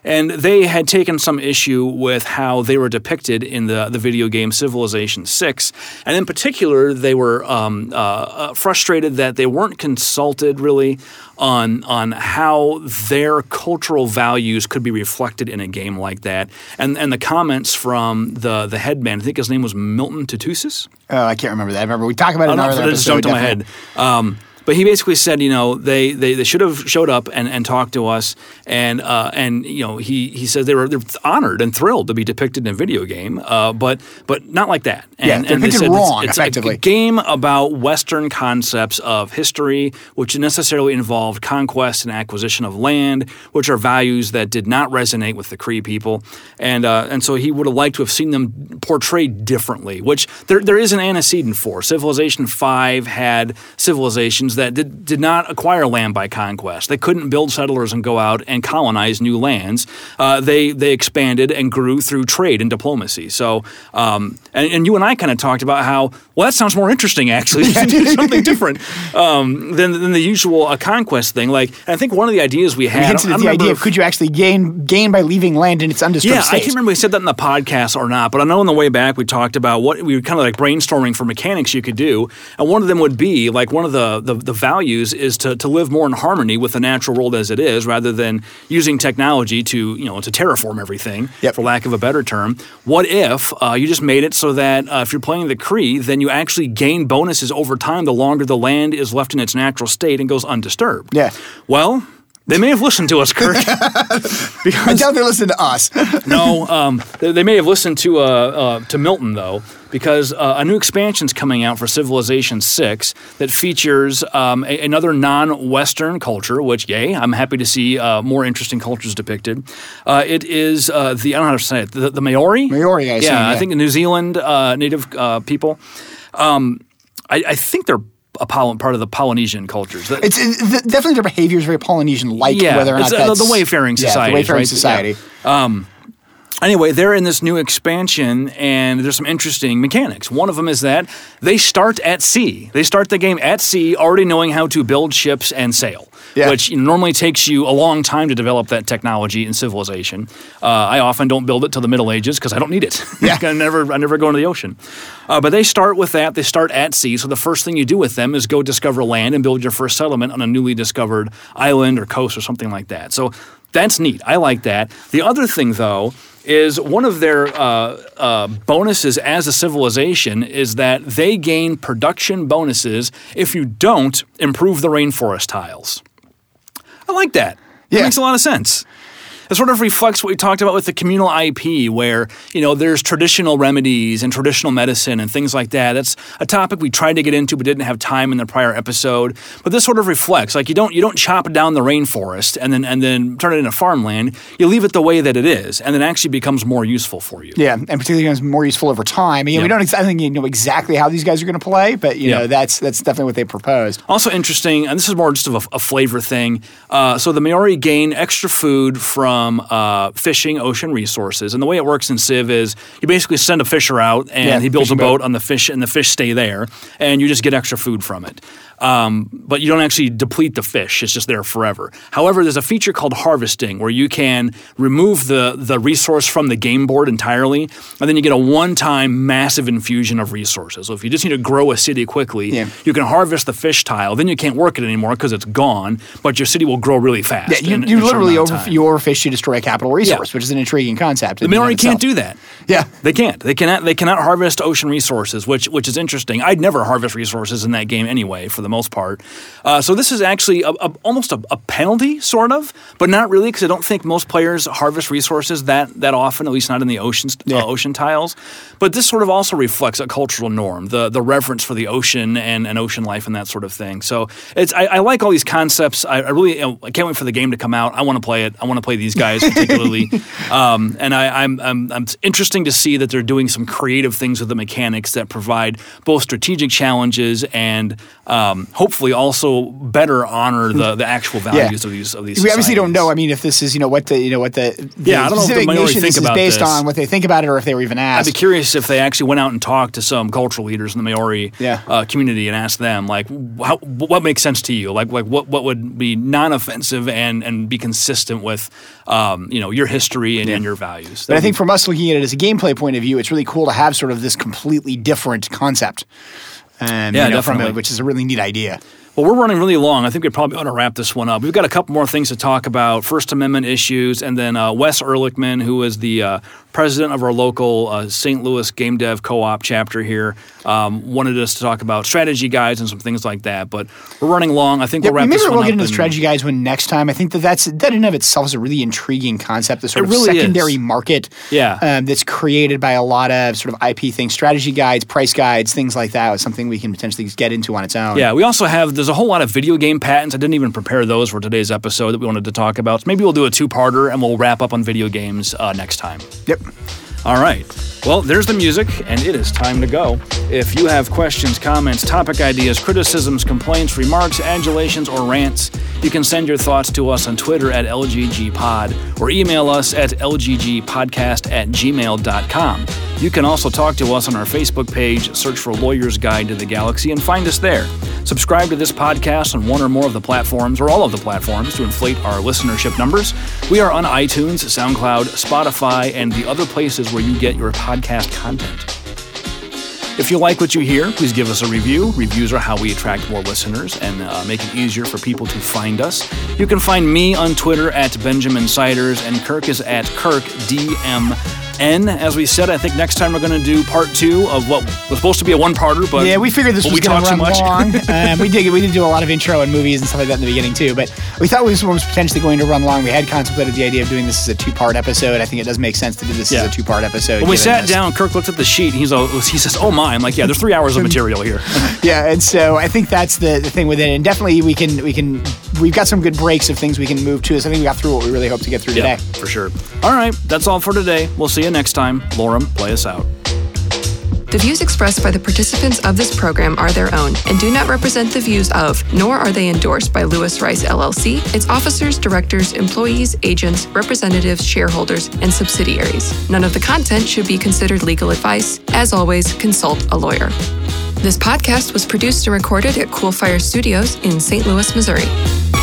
And they had taken some issue with how they were depicted in the, the video game Civilization 6. And in particular, they were um, uh, uh, frustrated that they weren't consulted really on, on how their cultural values could be reflected in a game like that. And, and the comments from the, the headman, I think his name was Milton Tootoosis. Oh, I can't remember that. I remember we talked about it Oh, in no, that just jumped in my head. Um, but he basically said, you know, they, they, they should have showed up and, and talked to us, and uh, and you know, he he says they were they're honored and thrilled to be depicted in a video game, uh, but but not like that. And, Yeah, and they depicted said wrong, it's, it's a- effectively. a game about Western concepts of history, which necessarily involved conquest and acquisition of land, which are values that did not resonate with the Cree people, and uh, and so he would have liked to have seen them portrayed differently, which there there is an antecedent for. Civilization Five had civilizations that did did not acquire land by conquest. They couldn't build settlers and go out and colonize new lands. Uh, they they expanded and grew through trade and diplomacy. So, um, and, and you and I kind of talked about how well that sounds more interesting actually. do something different um, than than the usual uh, conquest thing. Like, I think one of the ideas we had. We I the idea if- of could you actually gain gain by leaving land in its undisturbed yeah, state? I can't remember if we said that in the podcast or not, but I know on the way back we talked about what we were kind of like brainstorming for mechanics you could do, and one of them would be like one of the the, the values is to, to live more in harmony with the natural world as it is, rather than using technology to you know to terraform everything, Yep. for lack of a better term. What if uh, you just made it so that uh, if you're playing the Cree, then you actually gain bonuses over time the longer the land is left in its natural state and goes undisturbed? Yeah. Well. They may have listened to us, Kirk. I doubt they listen to us. no, um, they, they may have listened to uh, uh, to Milton though, because uh, a new expansion's coming out for Civilization Six that features um, a- another non-Western culture. Which, yay, I'm happy to see uh, more interesting cultures depicted. Uh, it is uh, the I don't know how to say it. The, the Maori. Maori, I assume, yeah, I think the New Zealand uh, native uh, people. Um, I, I think they're a Poly- part of the Polynesian cultures. That- It's it, th- definitely their behavior is very Polynesian-like. Yeah, whether or not it's, uh, that's the wayfaring yeah, society, the wayfaring right? society. Yeah. Anyway, they're in this new expansion, and there's some interesting mechanics. One of them is that they start at sea. They start the game at sea, already knowing how to build ships and sail, Yeah. which normally takes you a long time to develop that technology in civilization. Uh, I often don't build it till the Middle Ages because I don't need it. Yeah. I never, I never go into the ocean. Uh, but they start with that. They start at sea. So the first thing you do with them is go discover land and build your first settlement on a newly discovered island or coast or something like that. So that's neat. I like that. The other thing, though, is one of their uh, uh, bonuses as a civilization is that they gain production bonuses if you don't improve the rainforest tiles. I like that. It Yeah. makes a lot of sense. It sort of reflects what we talked about with the communal IP, where you know there's traditional remedies and traditional medicine and things like that. That's a topic we tried to get into but didn't have time in the prior episode. But this sort of reflects like you don't you don't chop down the rainforest and then and then turn it into farmland. You leave it the way that it is, and then it actually becomes more useful for you. Yeah, and particularly becomes more useful over time. You know, Yeah. We don't. Ex- I think you know exactly how these guys are going to play, but you Yeah. know that's that's definitely what they proposed. Also interesting, and this is more just of a, a flavor thing. Uh, so the Maori gain extra food from uh, fishing ocean resources, and the way it works in Civ is you basically send a fisher out, and Yeah, he builds a boat boat. on the fish, and the fish stay there, and you just get extra food from it. Um, but you don't actually deplete the fish; it's just there forever. However, there's a feature called harvesting where you can remove the the resource from the game board entirely, and then you get a one-time massive infusion of resources. So if you just need to grow a city quickly, Yeah. you can harvest the fish tile. Then you can't work it anymore because it's gone. But your city will grow really fast. Yeah, you, in you literally over you overfish to destroy a capital resource, which is an intriguing concept. The Maori can't do that. Yeah. They can't. They cannot. They cannot harvest ocean resources, which which is interesting. I'd never harvest resources in that game anyway, for the most part. Uh, so this is actually a, a, almost a, a penalty, sort of, but not really, because I don't think most players harvest resources that that often. At least not in the oceans, Yeah. uh, ocean tiles. But this sort of also reflects a cultural norm, the the reverence for the ocean and, and ocean life and that sort of thing. So it's I, I like all these concepts. I, I really I can't wait for the game to come out. I want to play it. I want to play these guys particularly. um, and I, I'm, I'm, I'm it's interesting to see that they're doing some creative things with the mechanics that provide both strategic challenges and um, hopefully also better honor the, the actual values of these of these. We obviously don't know. I mean, if this is you know what the you know what the, the Yeah, I don't know if the nation think about based this. on, what they think about it, or if they were even asked. I'd be curious if they actually went out and talked to some cultural leaders in the Maori Yeah. uh, community and asked them, like, how, what makes sense to you? Like, like what, what would be non-offensive and, and be consistent with, um, you know, your history and, and your values. But I think from us looking at it as a gameplay point of view, it's really cool to have sort of this completely different concept. Um, Yeah, you know, from definitely. it, which is a really neat idea. Well, we're running really long. I think we probably ought to wrap this one up. We've got a couple more things to talk about First Amendment issues, and then uh, Wes Ehrlichman, who is the uh, president of our local uh, St. Louis Game Dev Co op chapter here, um, wanted us to talk about strategy guides and some things like that. But we're running long. I think Yeah, we'll wrap maybe this we'll get into the strategy guides when next time. I think that that's that in and of itself is a really intriguing concept. The sort It of really is. secondary market, Yeah. um, that's created by a lot of sort of IP things, strategy guides, price guides, things like that. Is something we can potentially get into on its own. Yeah, we also have there's a whole lot of video game patents. I didn't even prepare those for today's episode that we wanted to talk about. Maybe we'll do a two-parter and we'll wrap up on video games uh, next time. Yep. All right. Well, there's the music, and it is time to go. If you have questions, comments, topic ideas, criticisms, complaints, remarks, adulations, or rants, you can send your thoughts to us on Twitter at LGGPod or email us at LGGpodcast at gmail.com. You can also talk to us on our Facebook page, search for Lawyer's Guide to the Galaxy, and find us there. Subscribe to this podcast on one or more of the platforms, or all of the platforms, to inflate our listenership numbers. We are on iTunes, SoundCloud, Spotify, and the other places where you get your podcast content. If you like what you hear, please give us a review. Reviews are how we attract more listeners and uh, make it easier for people to find us. You can find me on Twitter at Benjamin Siders, and Kirk is at KirkDMN. As we said, I think next time we're going to do part two of what was supposed to be a one-parter, but Yeah, we figured this was going to run too much. long. um, we did we did do a lot of intro and movies and stuff like that in the beginning too, but we thought this one was potentially going to run long. We had contemplated the idea of doing this as a two-part episode. I think it does make sense to do this Yeah. as a two-part episode. when we sat this. down, Kirk looked at the sheet. And he's all, he says, "Oh my!" I'm like, "Yeah, there's three hours of material here." Yeah, and so I think that's the, the thing with it, and definitely we can we can we've got some good breaks of things we can move to. So I think we got through what we really hope to get through yeah, today. for sure. All right, that's all for today. We'll see you next time. Lorem, play us out. The views expressed by the participants of this program are their own and do not represent the views of, nor are they endorsed by Lewis Rice LLC, its officers, directors, employees, agents, representatives, shareholders, and subsidiaries. None of the content should be considered legal advice. As always, consult a lawyer. This podcast was produced and recorded at Coolfire Studios in St. Louis, Missouri.